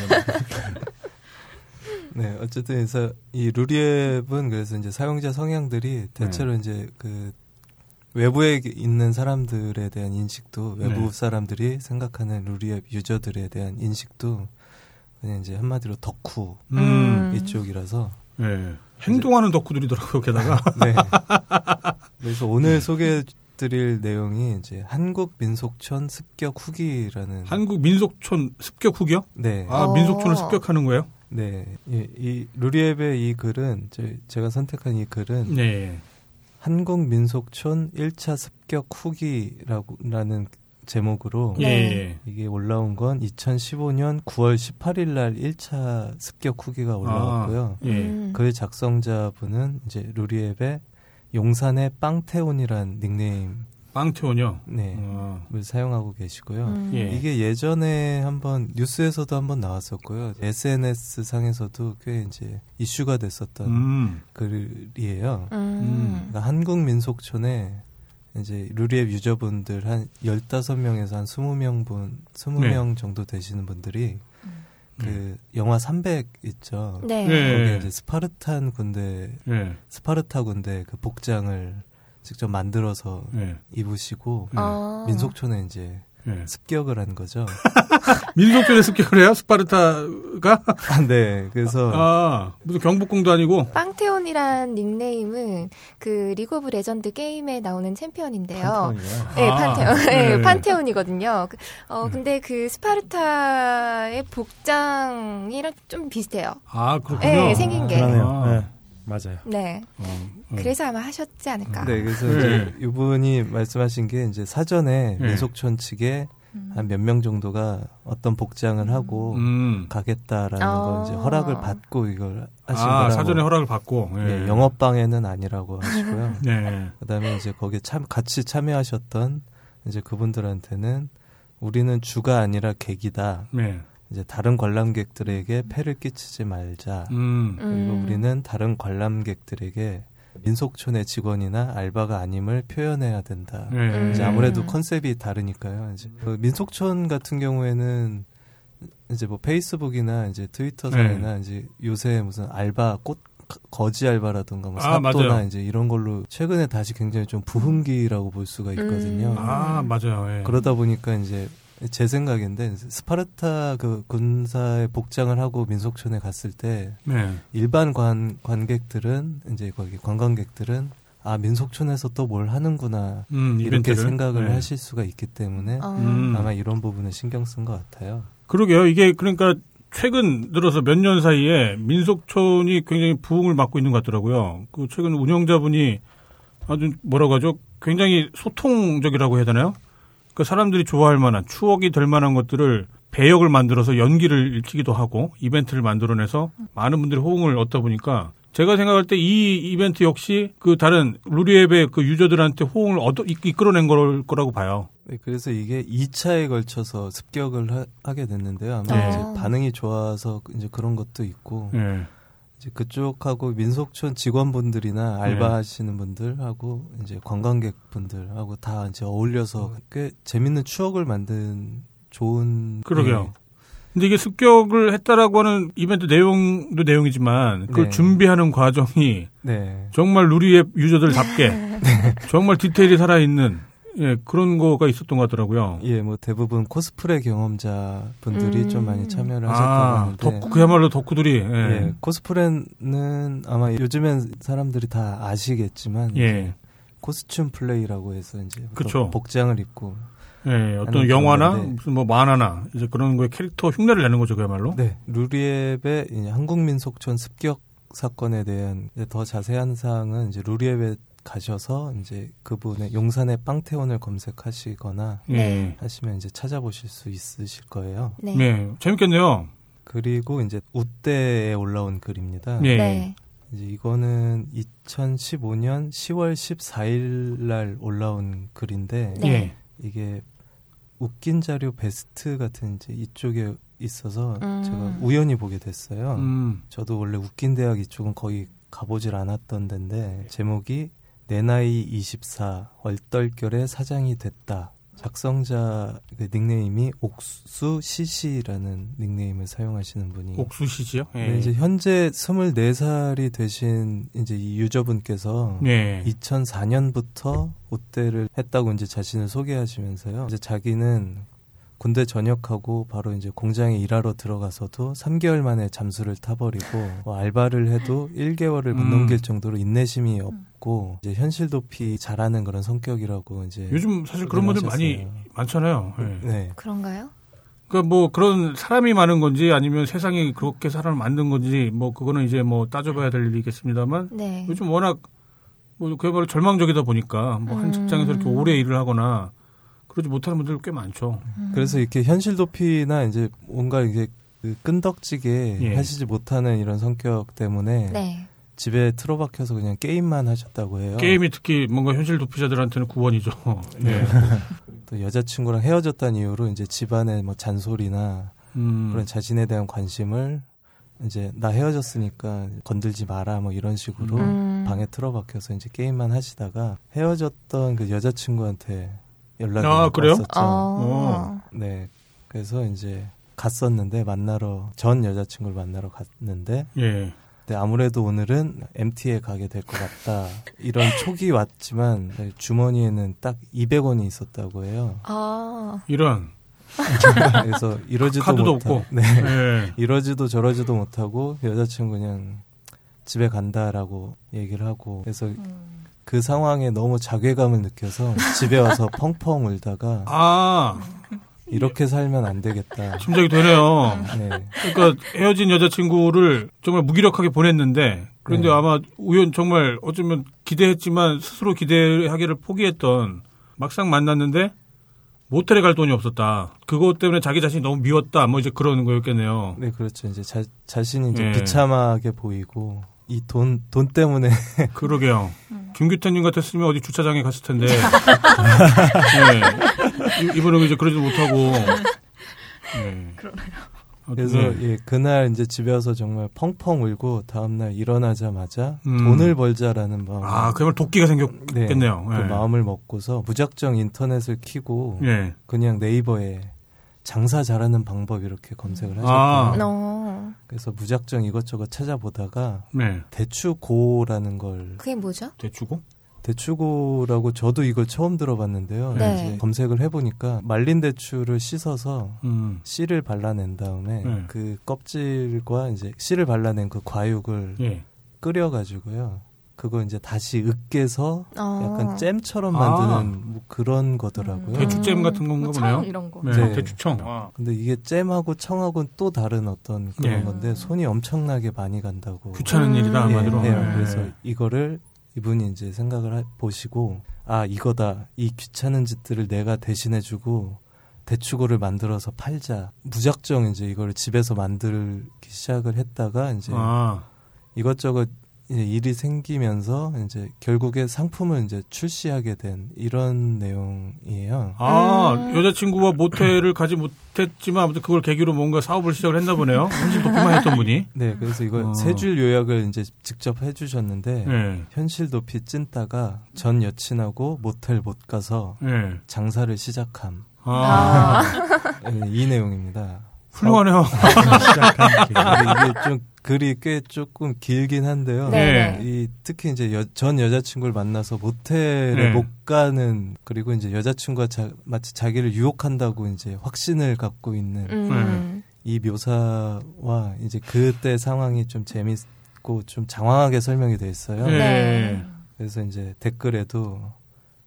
네, 어쨌든 그래서 이 루리앱은 그래서 이제 사용자 성향들이 대체로 이제 그 외부에 있는 사람들에 대한 인식도 외부 네. 사람들이 생각하는 루리앱 유저들에 대한 인식도 그냥 이제 한마디로 덕후 음, 이쪽이라서 예. 행동하는 덕후들이더라고요. 게다가 네. 그래서 오늘 소개해드릴 내용이 이제 한국 민속촌 습격 후기라는 한국 민속촌 습격 후기요? 네. 아, 어. 민속촌을 습격하는 거예요? 네. 이, 이 루리앱의 이 글은 제, 제가 선택한 이 글은 네. 한국 민속촌 1차 습격 후기라고 라는 제목으로 예. 네. 이게 올라온 건 2015년 9월 18일 날 1차 습격 후기가 올라왔고요. 예. 음. 그 작성자분은 이제 루리앱의 용산의 빵태온이란 닉네임 빵태원이요. 네. 어. 을 사용하고 계시고요. 음. 예. 이게 예전에 한번 뉴스에서도 한번 나왔었고요. SNS 상에서도 꽤 이제 이슈가 됐었던 음. 글이에요. 음. 그러니까 한국 민속촌에 이제 루리웹 유저분들 한 15명에서 한 20명 분, 20명 정도 되시는 분들이 그 영화 300 있죠. 네. 네. 거기에 이제 스파르탄 군대, 예. 스파르타 군대 그 복장을 직접 만들어서 예. 입으시고 어. 민속촌에 이제 예. 습격을 한 거죠. 민속촌에 습격을 해요? 스파르타가? 네, 그래서 아, 무슨 경복궁도 아니고? 빵테온이란 닉네임은 그 리그 오브 레전드 게임에 나오는 챔피언인데요. 판테온이요. 네, 아, 판테온. 네, 네. 판테온이거든요. 그, 어, 네. 근데 그 스파르타의 복장이랑 좀 비슷해요. 아, 그렇군요. 네, 생긴 게. 그러네요. 아. 네, 맞아요. 네. 어, 어. 그래서 아마 하셨지 않을까. 네, 그래서 네. 이제 이분이 말씀하신 게 이제 사전에 네. 민속촌 측에 한몇 명 정도가 어떤 복장을 하고 음. 가겠다라는 어. 거 이제 허락을 받고 이걸 하신 아, 거라고. 사전에 허락을 받고. 예. 네, 영업방해는 아니라고 하시고요. 네. 그다음에 이제 거기에 참 같이 참여하셨던 이제 그분들한테는 우리는 주가 아니라 객이다. 네. 이제 다른 관람객들에게 폐를 끼치지 말자. 음. 그리고 음. 우리는 다른 관람객들에게 민속촌의 직원이나 알바가 아님을 표현해야 된다. 네. 이제 음. 아무래도 컨셉이 다르니까요. 이제 그 민속촌 같은 경우에는 이제 뭐 페이스북이나 이제 트위터상이나 이제 요새 무슨 알바 꽃 거지 알바라든가 뭐 아, 사또나 맞아요. 이제 이런 걸로 최근에 다시 굉장히 좀 부흥기라고 볼 수가 있거든요. 음. 아, 맞아요. 예. 그러다 보니까 이제 제 생각인데 스파르타 그 군사의 복장을 하고 민속촌에 갔을 때 네. 일반 관 관객들은 이제 거기 관광객들은 아 민속촌에서 또 뭘 하는구나 음, 이렇게 이벤트를. 생각을 네. 하실 수가 있기 때문에 어. 음. 아마 이런 부분을 신경 쓴 것 같아요. 그러게요. 이게 그러니까 최근 들어서 몇 년 사이에 민속촌이 굉장히 부흥을 맞고 있는 것 같더라고요. 그 최근 운영자분이 아주 뭐라고 하죠? 굉장히 소통적이라고 해야 되나요? 그 사람들이 좋아할 만한 추억이 될 만한 것들을 배역을 만들어서 연기를 읽히기도 하고 이벤트를 만들어내서 많은 분들이 호응을 얻다 보니까 제가 생각할 때 이 이벤트 역시 그 다른 루리앱의 그 유저들한테 호응을 얻어 이- 이끌어낸 걸 거라고 봐요. 네, 그래서 이게 2차에 걸쳐서 습격을 하, 게 됐는데요. 아마 네. 이제 반응이 좋아서 이제 그런 것도 있고 예. 이제 그쪽하고 민속촌 직원분들이나 네. 알바하시는 분들하고 이제 관광객분들하고 다 이제 어울려서 꽤 재밌는 추억을 만든 좋은 그러게요. 네. 근데 이게 습격을 했다라고 하는 이벤트 내용도 내용이지만 그걸 네. 준비하는 과정이 네. 정말 루리앱 유저들답게 정말 디테일이 살아있는 예, 그런 거가 있었던 것 같더라고요. 예, 뭐 대부분 코스프레 경험자 분들이 음. 좀 많이 참여를 아, 하는데 덕후, 그야말로 덕후들이. 예. 예, 코스프레는 아마 요즘엔 사람들이 다 아시겠지만 예. 코스튬 플레이라고 해서 이제 그쵸. 복장을 입고 예, 어떤 영화나 경우인데. 무슨 뭐 만화나 이제 그런 거에 캐릭터 흉내를 내는 거죠, 그야말로. 네, 루리앱의 한국민속촌 습격 사건에 대한 더 자세한 사항은 이제 루리앱에 가셔서 이제 그분의 용산의 빵태원을 검색하시거나 예. 하시면 이제 찾아보실 수 있으실 거예요. 네. 네. 재밌겠네요. 그리고 이제 우대에 올라온 글입니다. 예. 네. 이제 이거는 2015년 10월 14일 날 올라온 글인데 네. 예. 이게 웃긴 자료 베스트 같은 이제 이쪽에 있어서 음. 제가 우연히 보게 됐어요. 음. 저도 원래 웃긴 대학 이쪽은 거의 가보질 않았던 데인데 제목이 내 나이 24 얼떨결에 사장이 됐다. 작성자 그 닉네임이 옥수 시시라는 닉네임을 사용하시는 분이 옥수시지요? 예. 네, 이제 현재 24살이 되신 이제 이 유저분께서 예. 2004년부터 옷대를 했다고 이제 자신을 소개하시면서요. 이제 자기는 군대 전역하고 바로 이제 공장에 일하러 들어가서도 3개월 만에 잠수를 타버리고 뭐 알바를 해도 1개월을 못 음. 넘길 정도로 인내심이 없고 이제 현실 도피 잘하는 그런 성격이라고 이제 요즘 사실 그런 분들 많이. 많잖아요. 예. 네. 그런가요? 그러니까 뭐 그런 사람이 많은 건지 아니면 세상이 그렇게 사람을 만든 건지 뭐 그거는 이제 뭐 따져봐야 될 일이겠습니다만 네. 요즘 워낙 뭐 그야말로 절망적이다 보니까 뭐한 음. 직장에서 이렇게 오래 일을 하거나 그러지 못하는 분들 꽤 많죠. 그래서 이렇게 현실 도피나 이제 뭔가 이게 그 끈덕지게 예. 하시지 못하는 이런 성격 때문에 네. 집에 틀어박혀서 그냥 게임만 하셨다고 해요. 게임이 특히 뭔가 현실 도피자들한테는 구원이죠. 네. 또 여자친구랑 헤어졌다는 이유로 이제 집안의 뭐 잔소리나 음. 그런 자신에 대한 관심을 이제 나 헤어졌으니까 건들지 마라 뭐 이런 식으로 음. 방에 틀어박혀서 이제 게임만 하시다가 헤어졌던 그 여자친구한테 연락이 아, 그래요? 왔었죠. 어. 네. 그래서 이제 갔었는데 만나러 전 여자친구를 만나러 갔는데 예. 근데 아무래도 오늘은 MT에 가게 될 것 같다. 이런 촉이 왔지만 주머니에는 딱 200원이 있었다고 해요. 아. 이런. 그래서 이러지도 카드도 못하고 없고. 네. 예. 이러지도 저러지도 못하고 여자친구 그냥 집에 간다라고 얘기를 하고 그래서 음. 그 상황에 너무 자괴감을 느껴서 집에 와서 펑펑 울다가 아, 이렇게 살면 안 되겠다. 짐작이 되네요. 네. 그러니까 헤어진 여자친구를 정말 무기력하게 보냈는데 그런데 네. 아마 우연 정말 어쩌면 기대했지만 스스로 기대하기를 포기했던 막상 만났는데 모텔에 갈 돈이 없었다. 그것 때문에 자기 자신이 너무 미웠다. 뭐 이제 그러는 거였겠네요. 네, 그렇죠. 이제 자, 자신이 이제 예. 비참하게 보이고 이 돈돈 때문에 그러게요. 음. 김규태님 같았으면 어디 주차장에 갔을 텐데. 네. 이- 이번에 이제 그러지 못하고. 네. 그래서 네. 예, 그날 이제 집에 와서 정말 펑펑 울고 다음 날 일어나자마자 음. 돈을 벌자라는 마음 아, 그야말로 도끼가 생겼겠네요. 그 예. 마음을 먹고서 무작정 인터넷을 키고 예. 그냥 네이버에 장사 잘하는 방법 이렇게 검색을 아. 하셨고요. 어. 그래서 무작정 이것저것 찾아보다가 네. 대추고라는 걸 그게 뭐죠? 대추고? 대추고라고 저도 이걸 처음 들어봤는데요. 네. 이제 검색을 해보니까 말린 대추를 씻어서 음. 씨를 발라낸 다음에 네. 그 껍질과 이제 씨를 발라낸 그 과육을 예. 끓여가지고요. 그거 이제 다시 으깨서 어. 약간 잼처럼 아. 만드는 뭐 그런 거더라고요. 음. 대추잼 같은 건가 뭐 보네요. 청 이런 거. 네. 네. 대추청. 아. 근데 이게 잼하고 청하고는 또 다른 어떤 그런 네. 건데 손이 엄청나게 많이 간다고. 귀찮은 음. 일이다 예, 한마디로. 해요. 네. 그래서 이거를 이분이 이제 생각을 하- 보시고 아 이거다 이 귀찮은 짓들을 내가 대신해주고 대추고를 만들어서 팔자. 무작정 이제 이걸 집에서 만들기 시작을 했다가 이제 아, 이것저것 일이 생기면서 이제 결국에 상품을 이제 출시하게 된 이런 내용이에요. 아 음. 여자친구와 모텔을 가지 못했지만 아무튼 그걸 계기로 뭔가 사업을 시작을 했나 보네요. 현실 도피만 했던 분이. 네, 그래서 이걸 어. 세줄 요약을 이제 직접 해주셨는데 네. 현실 도피 찐따가 전 여친하고 모텔 못 가서 네. 장사를 시작함. 아, 네, 이 내용입니다. 훌륭하네요. 근데 이게 좀 글이 꽤 조금 길긴 한데요. 네. 이 특히 이제 여- 전 여자친구를 만나서 모텔에 네. 못 가는 그리고 이제 여자친구가 자- 마치 자기를 유혹한다고 이제 확신을 갖고 있는 음. 이 묘사와 이제 그때 상황이 좀 재밌고 좀 장황하게 설명이 돼 있어요. 네. 네. 그래서 이제 댓글에도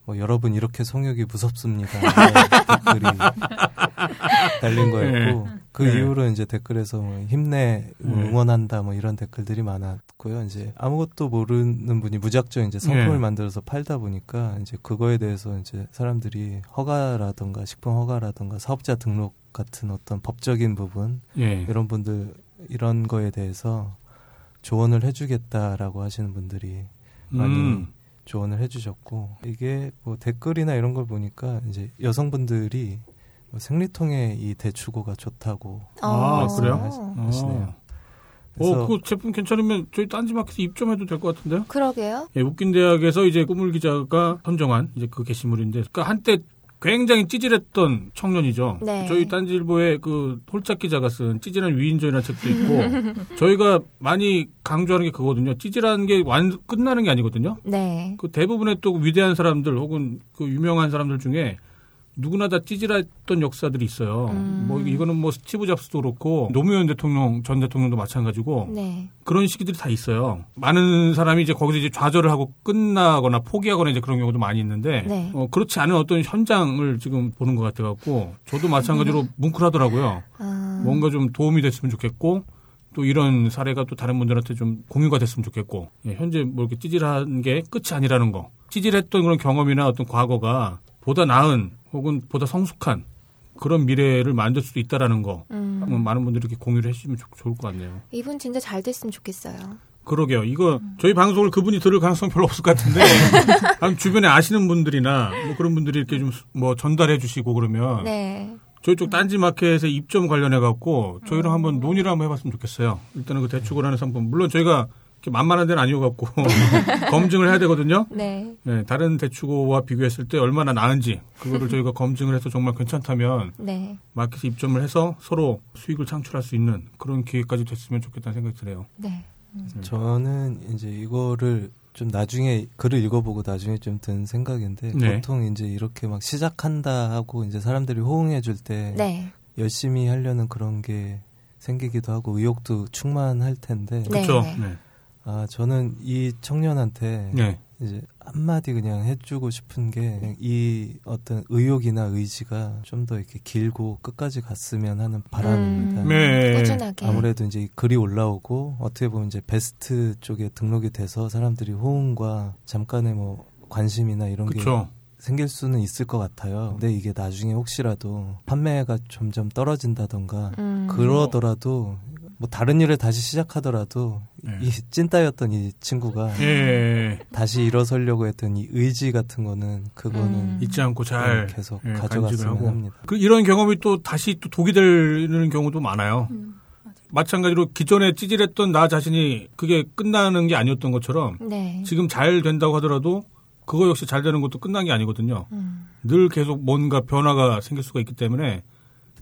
뭐 여러분 이렇게 성욕이 무섭습니다. 이런 댓글이 달린 거였고 그 네. 이후로 이제 댓글에서 뭐 힘내 뭐 네. 응원한다 뭐 이런 댓글들이 많았고요. 이제 아무것도 모르는 분이 무작정 이제 상품을 네. 만들어서 팔다 보니까 이제 그거에 대해서 이제 사람들이 허가라던가 식품 허가라던가 사업자 등록 같은 어떤 법적인 부분 예. 이런 분들 이런 거에 대해서 조언을 해주겠다라고 하시는 분들이 많이 음. 조언을 해주셨고 이게 뭐 댓글이나 이런 걸 보니까 이제 여성분들이 뭐 생리통에 이 대추고가 좋다고 아, 어. 그래요? 하시네요. 어, 그 제품 괜찮으면 저희 딴지마켓에 입점해도 될 것 같은데요? 그러게요. 예, 웃긴 대학에서 이제 꾸물 기자가 선정한 이제 그 게시물인데, 그 한때 굉장히 찌질했던 청년이죠. 네. 저희 딴지일보에 그 홀짝 기자가 쓴 찌질한 위인전이라는 책도 있고, 저희가 많이 강조하는 게 그거거든요. 찌질한 게 완, 끝나는 게 아니거든요. 네. 그 대부분의 또 위대한 사람들 혹은 그 유명한 사람들 중에 누구나 다 찌질했던 역사들이 있어요. 음. 뭐 이거는 뭐 스티브 잡스도 그렇고 노무현 대통령 전 대통령도 마찬가지고 네. 그런 시기들이 다 있어요. 많은 사람이 이제 거기서 이제 좌절을 하고 끝나거나 포기하거나 이제 그런 경우도 많이 있는데 네. 어, 그렇지 않은 어떤 현장을 지금 보는 것 같아 갖고 저도 마찬가지로 뭉클하더라고요. 아, 뭔가 좀 도움이 됐으면 좋겠고 또 이런 사례가 또 다른 분들한테 좀 공유가 됐으면 좋겠고 예, 현재 뭐 이렇게 찌질한 게 끝이 아니라는 거 찌질했던 그런 경험이나 어떤 과거가 보다 나은 혹은 보다 성숙한 그런 미래를 만들 수도 있다라는 거 음. 한번 많은 분들이 이렇게 공유를 해주시면 좋- 좋을 것 같네요. 이분 진짜 잘 됐으면 좋겠어요. 그러게요. 이거 저희 방송을 그분이 들을 가능성 별로 없을 것 같은데 주변에 아시는 분들이나 뭐 그런 분들이 이렇게 좀 뭐 전달해 주시고 그러면 네. 저희 쪽 딴지 마켓에 입점 관련해 갖고 저희랑 한번 논의를 한번 해봤으면 좋겠어요. 일단은 그 대출고라는 상품 물론 저희가 만만한 데는 아니어 갖고 검증을 해야 되거든요. 네. 네, 다른 대출고와 비교했을 때 얼마나 나은지 그거를 저희가 검증을 해서 정말 괜찮다면 네. 마켓에 입점을 해서 서로 수익을 창출할 수 있는 그런 기회까지 됐으면 좋겠다는 생각이 드네요. 네. 저는 이제 이거를 좀 나중에 글을 읽어보고 나중에 좀 든 생각인데 네. 보통 이제 이렇게 막 시작한다 하고 이제 사람들이 호응해줄 때 네. 열심히 하려는 그런 게 생기기도 하고 의욕도 충만할 텐데 네. 그렇죠. 네. 아 저는 이 청년한테 네. 이제 한마디 그냥 해주고 싶은 게 이 어떤 의욕이나 의지가 좀 더 이렇게 길고 끝까지 갔으면 하는 바람입니다. 음, 네. 꾸준하게. 아무래도 이제 이 글이 올라오고 어떻게 보면 이제 베스트 쪽에 등록이 돼서 사람들이 호응과 잠깐의 뭐 관심이나 이런 게 그렇죠. 생길 수는 있을 것 같아요. 근데 이게 나중에 혹시라도 판매가 점점 떨어진다던가 음. 그러더라도 뭐 다른 일을 다시 시작하더라도 네. 이 찐따였던 이 친구가 예. 다시 일어서려고 했던 이 의지 같은 거는 그거는 음. 잊지 않고 잘 계속 예, 간직을 가져갔으면 하고. 합니다. 그 이런 경험이 또 다시 또 독이 되는 경우도 많아요. 음, 마찬가지로 기존에 찌질했던 나 자신이 그게 끝나는 게 아니었던 것처럼 네. 지금 잘 된다고 하더라도 그거 역시 잘 되는 것도 끝난 게 아니거든요. 음. 늘 계속 뭔가 변화가 생길 수가 있기 때문에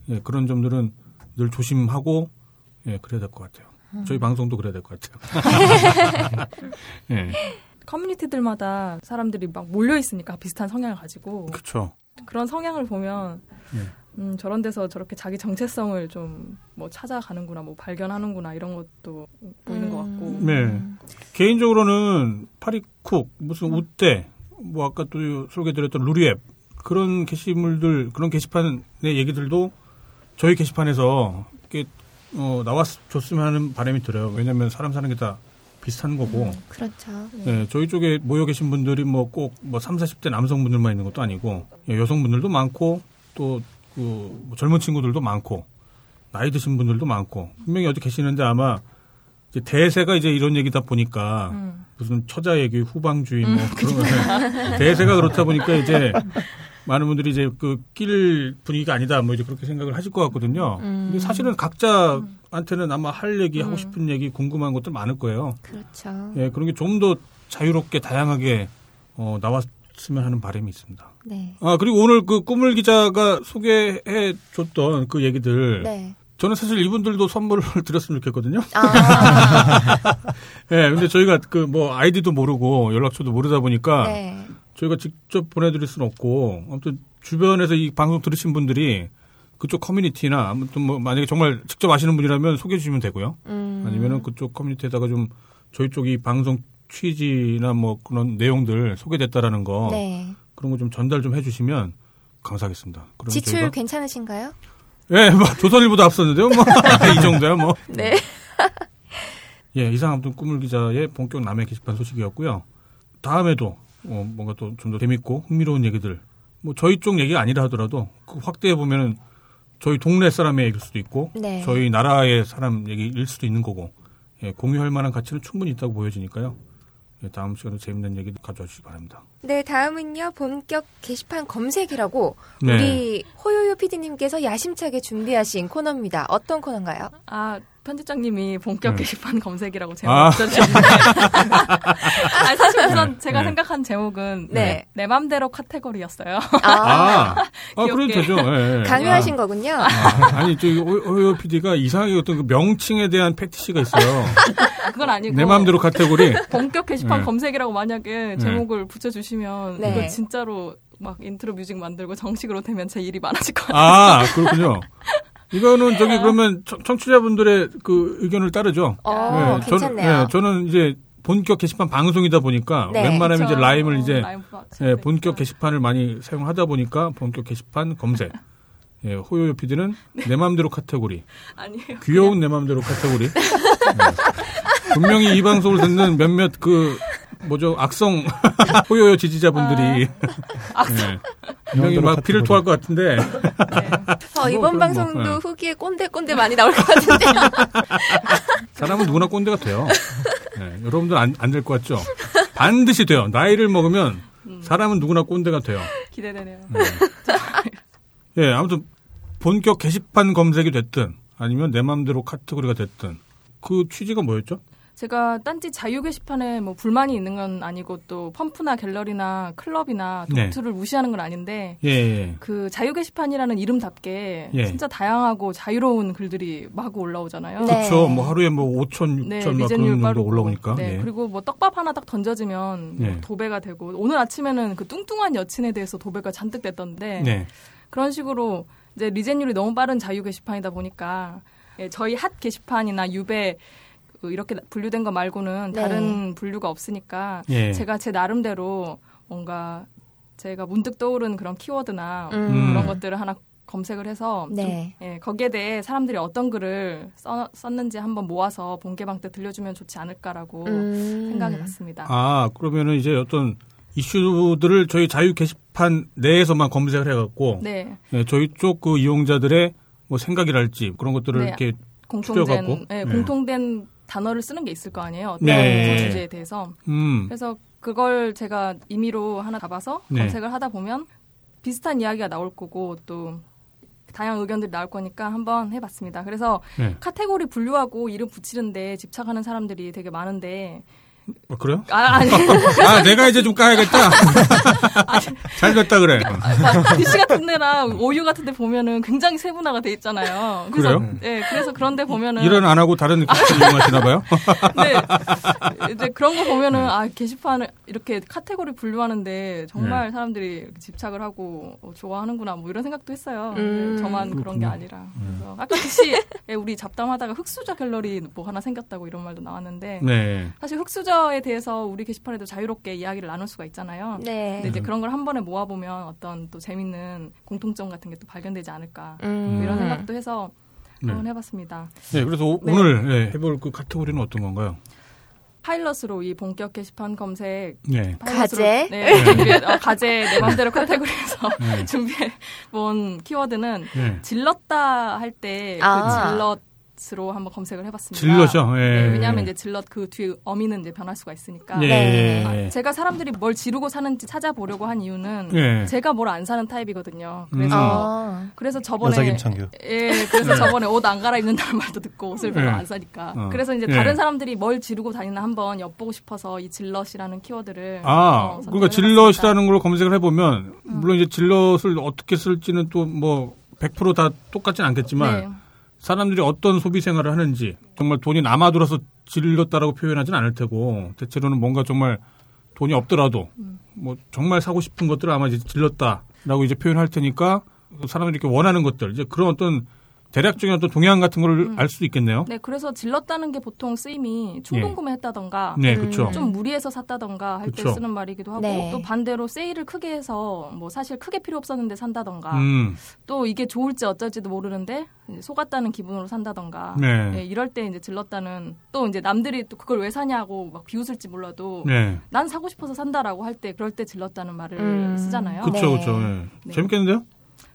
예, 그런 점들은 늘 조심하고 예, 그래야 될 것 같아요. 저희 방송도 그래야 될 것 같아요. 예, 커뮤니티들마다 사람들이 막 몰려 있으니까 비슷한 성향을 가지고 그렇죠. 그런 성향을 보면 예. 음, 저런 데서 저렇게 자기 정체성을 좀 뭐 찾아가는구나, 뭐 발견하는구나 이런 것도 보이는 것 같고. 음. 네. 개인적으로는 파리쿡, 무슨 우대, 뭐 아까 또 소개드렸던 루리앱 그런 게시물들, 그런 게시판의 얘기들도 저희 게시판에서 어, 나왔줬으면 하는 바람이 들어요. 왜냐하면 사람 사는 게 다 비슷한 거고. 그렇죠. 예, 저희 쪽에 모여 계신 분들이 뭐꼭뭐 3, 40대 남성분들만 있는 것도 아니고 예, 여성분들도 많고 또 그뭐 젊은 친구들도 많고 나이 드신 분들도 많고 분명히 어디 계시는데 아마 이제 대세가 이제 이런 얘기다 보니까 음. 무슨 처자 얘기 후방주의 뭐 그런 거 대세가 그렇다 보니까 이제 많은 분들이 이제 그 낄 분위기가 아니다 뭐 이제 그렇게 생각을 하실 것 같거든요. 근데 사실은 각자한테는 아마 할 얘기 하고 음. 싶은 얘기 궁금한 것들 많을 거예요. 그렇죠. 예, 그런 게 좀 더 자유롭게 다양하게 어, 나왔으면 하는 바람이 있습니다. 네. 아 그리고 오늘 그 꾸물 기자가 소개해 줬던 그 얘기들 네. 저는 사실 이분들도 선물을 드렸으면 좋겠거든요. 아, 예, 근데 저희가 그 뭐 아이디도 모르고 연락처도 모르다 보니까 네. 저희가 직접 보내드릴 수는 없고 아무튼 주변에서 이 방송 들으신 분들이 그쪽 커뮤니티나 아무튼 뭐 만약에 정말 직접 아시는 분이라면 소개해 주시면 되고요. 음. 아니면은 그쪽 커뮤니티에다가 좀 저희 쪽이 방송 취지나 뭐 그런 내용들 소개됐다라는 거 네. 그런 거 좀 전달 좀 해주시면 감사하겠습니다. 그럼 지출 저희가 괜찮으신가요? 예, 뭐 조선일보도 앞섰는데요. 뭐 이 정도야 뭐. 네. 예, 이상 아무튼 꾸물 기자의 본격 남의 게시판 소식이었고요. 다음에도 어, 뭔가 또 좀 더 재밌고 흥미로운 얘기들, 뭐 저희 쪽 얘기가 아니라 하더라도 그 확대해 보면은 저희 동네 사람의 얘기일 수도 있고, 네. 저희 나라의 사람 얘기일 수도 있는 거고, 예, 공유할 만한 가치는 충분히 있다고 보여지니까요. 예, 다음 시간에 재밌는 얘기 가져와 주시기 바랍니다. 네, 다음은요. 본격 게시판 검색이라고 네. 우리 호요요 PD님께서 야심차게 준비하신 코너입니다. 어떤 코너인가요? 아 편집장님이 본격 음. 게시판 검색이라고 제목 아. 붙여주셨는데 아니, 사실 우선 제가 네. 생각한 제목은 네. 내 맘대로 카테고리였어요. 아, 아, 아 그래도. 되죠. 예, 예. 강요하신 거군요. 아, 아니, 저기, 호요 PD가 이상하게 어떤 그 명칭에 대한 페티시가 있어요. 그건 아니고 내 마음대로 카테고리. 본격 게시판 네. 검색이라고 만약에 제목을 붙여주시면 네. 이거 진짜로 막 intro music 만들고 정식으로 되면 제 일이 많아질 것 같아요. 아, 그렇군요. 이거는 저기 그러면 청- 청취자분들의 그 의견을 따르죠. 어, 예, 저는, 괜찮네요. 예, 저는 이제 본격 게시판 방송이다 보니까 네. 웬만하면 이제 그쵸. rhyme을 이제 rhyme 맞춰야 예. 본격 게시판을 많이 사용하다 보니까 본격 게시판 검색. 예, 호요요 PD는 내 맘대로 카테고리. 아니에요. 귀여운 내 맘대로 카테고리. 예. 분명히 이 방송을 듣는 몇몇 그 뭐죠 악성 호요요 지지자분들이 예. 분명히 막 피를 토할 것 같은데 어, 이번 그럼 뭐, 방송도 예. 후기에 꼰대-꼰대 많이 나올 것 같은데. 사람은 누구나 꼰대가 돼요. 예, 여러분들 안 될 것 같죠? 반드시 돼요. 나이를 먹으면 사람은 누구나 꼰대가 돼요. 기대되네요. 예, 아무튼 본격 게시판 검색이 됐든 아니면 내 맘대로 카테고리가 됐든 그 취지가 뭐였죠? 제가 딴지 자유 게시판에 뭐 불만이 있는 건 아니고 또 펌프나 갤러리나 클럽이나 네. 도트를 무시하는 건 아닌데 예, 예. 그 자유 게시판이라는 이름답게 예. 진짜 다양하고 자유로운 글들이 마구 올라오잖아요. 네. 그렇죠. 뭐 하루에 뭐 5천, 네, 6천 막 리젠율 그런 정도. 올라오니까. 네, 예. 그리고 뭐 떡밥 하나 딱 던져지면 뭐 네. 도배가 되고 오늘 아침에는 그 뚱뚱한 여친에 대해서 도배가 잔뜩 됐던데 네. 그런 식으로 이제 리젠율이 너무 빠른 자유 게시판이다 보니까 예, 저희 핫 게시판이나 유배 그 이렇게 분류된 거 말고는 네. 다른 분류가 없으니까 예. 제가 제 나름대로 뭔가 제가 문득 떠오른 그런 키워드나 음. 그런 것들을 하나 검색을 해서 좀, 네. 예, 거기에 대해 사람들이 어떤 글을 써, 썼는지 한번 모아서 본개방 때 들려주면 좋지 않을까라고 음. 생각해봤습니다. 아, 그러면은 이제 어떤 이슈들을 저희 자유 게시판 내에서만 검색을 해갖고 네, 예, 저희 쪽 그 이용자들의 뭐 생각이랄지 그런 것들을 네. 이렇게 공통된? 예, 네. 공통된 단어를 쓰는 게 있을 거 아니에요. 어떤 네. 그 주제에 대해서. 음, 그래서 그걸 제가 임의로 하나 잡아서 네. 검색을 하다 보면 비슷한 이야기가 나올 거고 또 다양한 의견들이 나올 거니까 한번 해봤습니다. 그래서 네. 카테고리 분류하고 이름 붙이는데 집착하는 사람들이 되게 많은데 어, 그래요? 아 아니 아, 내가 이제 좀 까야겠다. 잘 됐다 그래. 막 DC 같은 데랑 오유 같은 데 보면은 굉장히 세분화가 돼 있잖아요. 그래서 그래요? 네, 그래서 그런 데 보면은 일은 안 하고 다른 기술 이용하시나 봐요? 네. 이제 그런 거 보면은 아 게시판을 이렇게 카테고리 분류하는데 정말 네. 사람들이 집착을 하고 어, 좋아하는구나 뭐 이런 생각도 했어요. 음, 저만 그런 게. 아니라. 그래서 아까 DC에 우리 잡담하다가 흑수저 갤러리 뭐 하나 생겼다고 이런 말도 나왔는데 네. 사실 흑수저 에 대해서 우리 게시판에도 자유롭게 이야기를 나눌 수가 있잖아요. 네. 근데 이제 그런 걸 한 번에 모아보면 어떤 또 재밌는 공통점 같은 게 또 발견되지 않을까 음. 뭐 이런 생각도 해서 네. 한번 해봤습니다. 네, 그래서 오, 네. 늘 예, 해볼 그 카테고리는 어떤 건가요? 파일럿으로 이 본격 게시판 검색 네. 가제? 네, 준비해, 어, 가제 내 맘대로 카테고리에서 네. 준비해 본 키워드는 네. 질렀다 할 때 그 아. 질렀으로 한번 검색을 해봤습니다. 질렀이요? 예. 네, 왜냐하면 이제 질렀 그 뒤에 어미는 이제 변할 수가 있으니까. 예. 네. 예. 아, 제가 사람들이 뭘 지르고 사는지 찾아보려고 한 이유는 예. 제가 뭘 안 사는 타입이거든요. 그래서 어. 그래서 저번에 여자 김창규. 예, 그래서 저번에 옷 안 갈아입는다는 말도 듣고 옷을 별로 예. 안 사니까. 어. 그래서 이제 예. 다른 사람들이 뭘 지르고 다니나 한번 엿보고 싶어서 이 질렀이라는 키워드를 아, 어, 그러니까. 질렀이라는 걸 검색을 해보면, 물론 이제 질럿을 어떻게 쓸지는 또 뭐, 100%다 똑같진 않겠지만, 네. 사람들이 어떤 소비 생활을 하는지, 정말 돈이 남아들어서 질렀다라고 표현하진 않을 테고, 대체로는 뭔가 정말 돈이 없더라도, 음. 뭐, 정말 사고 싶은 것들을 아마 이제 질렀다라고 이제 표현할 테니까, 사람들이 이렇게 원하는 것들, 이제 그런 어떤 대략적인 어떤 동향 같은 걸 음. 알 수도 있겠네요. 네, 그래서 질렀다는 게 보통 쓰임이 충동 예. 구매했다던가 네, 음. 그렇죠. 좀 무리해서 샀다던가 할 때. 쓰는 말이기도 하고 네. 또 반대로 세일을 크게 해서 뭐 사실 크게 필요 없었는데 산다던가 음, 또 이게 좋을지 어쩔지도 모르는데 속았다는 기분으로 산다던가 네. 예, 이럴 때 이제 질렀다는 또 이제 남들이 또 그걸 왜 사냐고 막 비웃을지 몰라도 네. 난 사고 싶어서 산다라고 할 때 그럴 때 질렀다는 말을 음. 쓰잖아요. 그쵸, 네. 그쵸. 예. 네. 재밌겠는데요?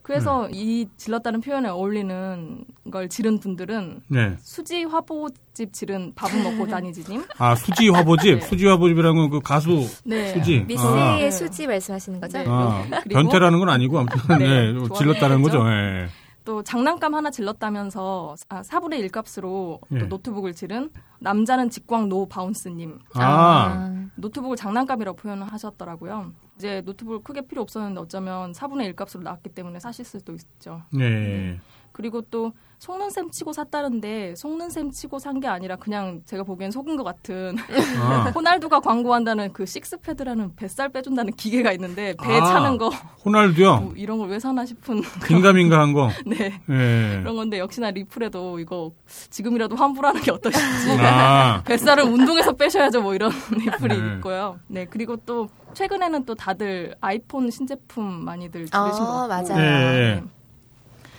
그래서 음. 이 질렀다는 표현에 어울리는 걸 지른 분들은 네. 수지 화보집 지른 밥은 먹고 다니지님. 아, 수지 화보집. 네. 수지 화보집이라는 건 그 가수 네. 수지. 미스의 아. 네. 수지 말씀하시는 거죠? 네. 아, 변태라는 건 아니고 아무튼 네, 네, 질렀다는 거죠. 예. 또 장난감 하나 질렀다면서 아, 4분의 1 값으로 예. 또 노트북을 지른 남자는 직광 노 바운스님. 아, 노트북을 장난감이라고 표현을 하셨더라고요. 이제 노트북을 크게 필요 없었는데 어쩌면 4분의 1 값으로 나왔기 때문에 사실 수도 있죠. 네. 그리고 또 속는 셈 치고 샀다는데 속는 셈 치고 산 게 아니라 그냥 제가 보기엔 속은 것 같은 아, 호날두가 광고한다는 그 식스패드라는 뱃살 빼준다는 기계가 있는데 배에 아. 차는 거 호날두요. 뭐 이런 걸 왜 사나 싶은 긴가민가한 거. 네 예. 그런 건데 역시나 리플에도 이거 지금이라도 환불하는 게 어떠신지 아, 뱃살은 운동에서 빼셔야죠 뭐 이런 리플이 네. 있고요. 네 그리고 또 최근에는 또 다들 아이폰 신제품 많이들 들으신 것 아, 같고 맞아요. 예.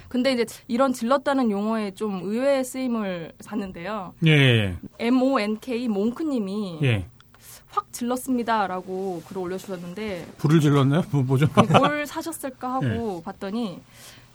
근데 이제 이런 질렀다는 용어에 좀 의외의 쓰임을 봤는데요. 예. 예. M O N K 몽크님이 예. 확 질렀습니다라고 글을 올려주셨는데 불을 질렀나요? 뭐, 뭐죠? 뭘 사셨을까 예. 하고 봤더니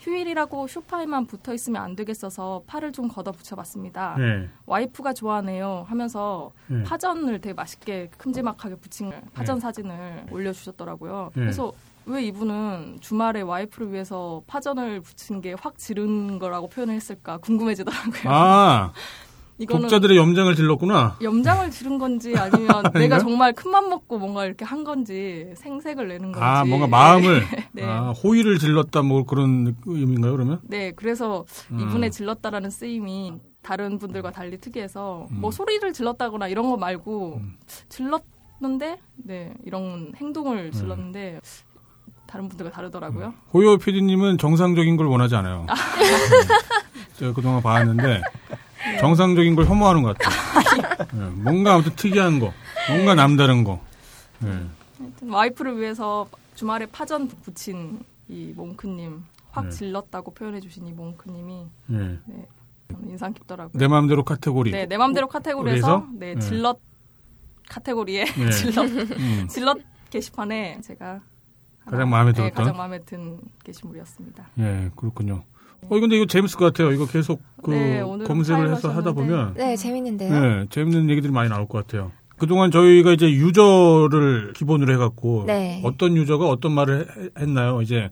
휴일이라고 쇼파에만 붙어 있으면 안 되겠어서 팔을 좀 걷어 붙여봤습니다. 예. 와이프가 좋아하네요 하면서 예. 파전을 되게 맛있게 큼지막하게 부친 파전 네. 사진을 올려주셨더라고요. 네. 그래서 왜 이분은 주말에 와이프를 위해서 파전을 붙인 게 확 지른 거라고 표현을 했을까 궁금해지더라고요. 아, 이거는 독자들의 염장을 질렀구나. 염장을 지른 건지 아니면 내가 정말 큰맘 먹고 뭔가 이렇게 한 건지 생색을 내는 건지. 아, 뭔가 마음을, 네. 아, 호의를 질렀다, 뭐 그런 의미인가요, 그러면? 네, 그래서 음. 이분의 질렀다라는 쓰임이 다른 분들과 달리 특이해서 음. 뭐 소리를 질렀다거나 이런 거 말고 질렀는데 네 이런 행동을 질렀는데 다른 분들과 다르더라고요. 호요 PD님은 정상적인 걸 원하지 않아요. 음. 제가 그동안 봤는데, 정상적인 걸 혐오하는 것 같아요. 예, 뭔가 아무튼 특이한 거, 뭔가 남다른 거. 예. 하여튼 와이프를 위해서 주말에 파전 부친 이 몽크님 확 네. 질렀다고 표현해주신 이 몽크님이 예. 네, 저는 인상 깊더라고요. 내 마음대로 카테고리. 네, 내 맘대로 카테고리에서? 네, 네. 질렀 카테고리에 네. 질렀 음. 질렀 게시판에 제가 가장 마음에 네, 들었던? 가장 마음에 든 게시물이었습니다. 예, 그렇군요. 어, 근데 이거 재밌을 것 같아요. 이거 계속 그 네, 검색을 해서. 하다 보면 네, 재밌는데요. 네, 재밌는 얘기들이 많이 나올 것 같아요. 그동안 저희가 이제 유저를 기본으로 해갖고 네. 어떤 유저가 어떤 말을 해- 했나요? 이제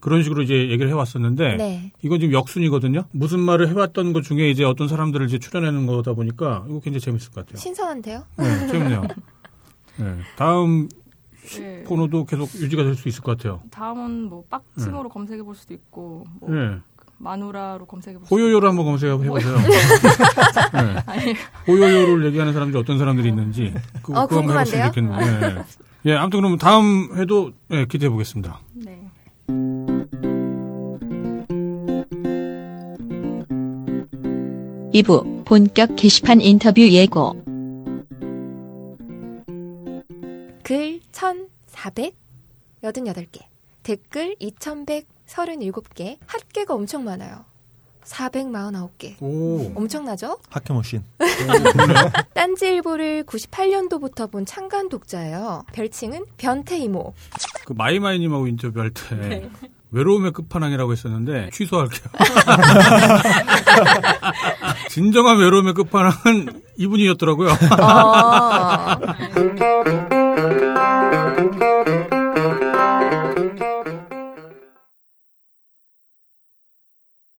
그런 식으로 이제 얘기를 해왔었는데 네. 이건 지금 역순이거든요. 무슨 말을 해왔던 것 중에 이제 어떤 사람들을 이제 출연하는 거다 보니까 이거 굉장히 재밌을 것 같아요. 신선한데요? 네, 재밌네요. 네, 다음 네. 코너도 계속 유지가 될 수 있을 것 같아요. 다음은 뭐 빡침으로 검색해 볼 수도 있고 뭐 네. 마누라로 검색해 볼 수도 호요요를 한번 검색해 보세요. 네. 호요요를 얘기하는 사람들이 어떤 사람들이 있는지 그거, 어, 그거 한번 해봤으면 궁금한데요? 좋겠네요. 네. 예, 아무튼 그럼 다음 회도 예, 기대해 보겠습니다. 네. 이부 본격 게시판 인터뷰 예고. 글 1,488개, 댓글 2,137개, 핫개가 엄청 많아요. 449개. 오. 엄청나죠? 학교머신. 딴지일보를 98년도부터 본 창간 독자예요. 별칭은 변태 이모. 그 마이마이님하고 인터뷰할 때 네. 외로움의 끝판왕이라고 했었는데 취소할게요. 진정한 외로움의 끝판왕은 이분이었더라고요. 어. thank you.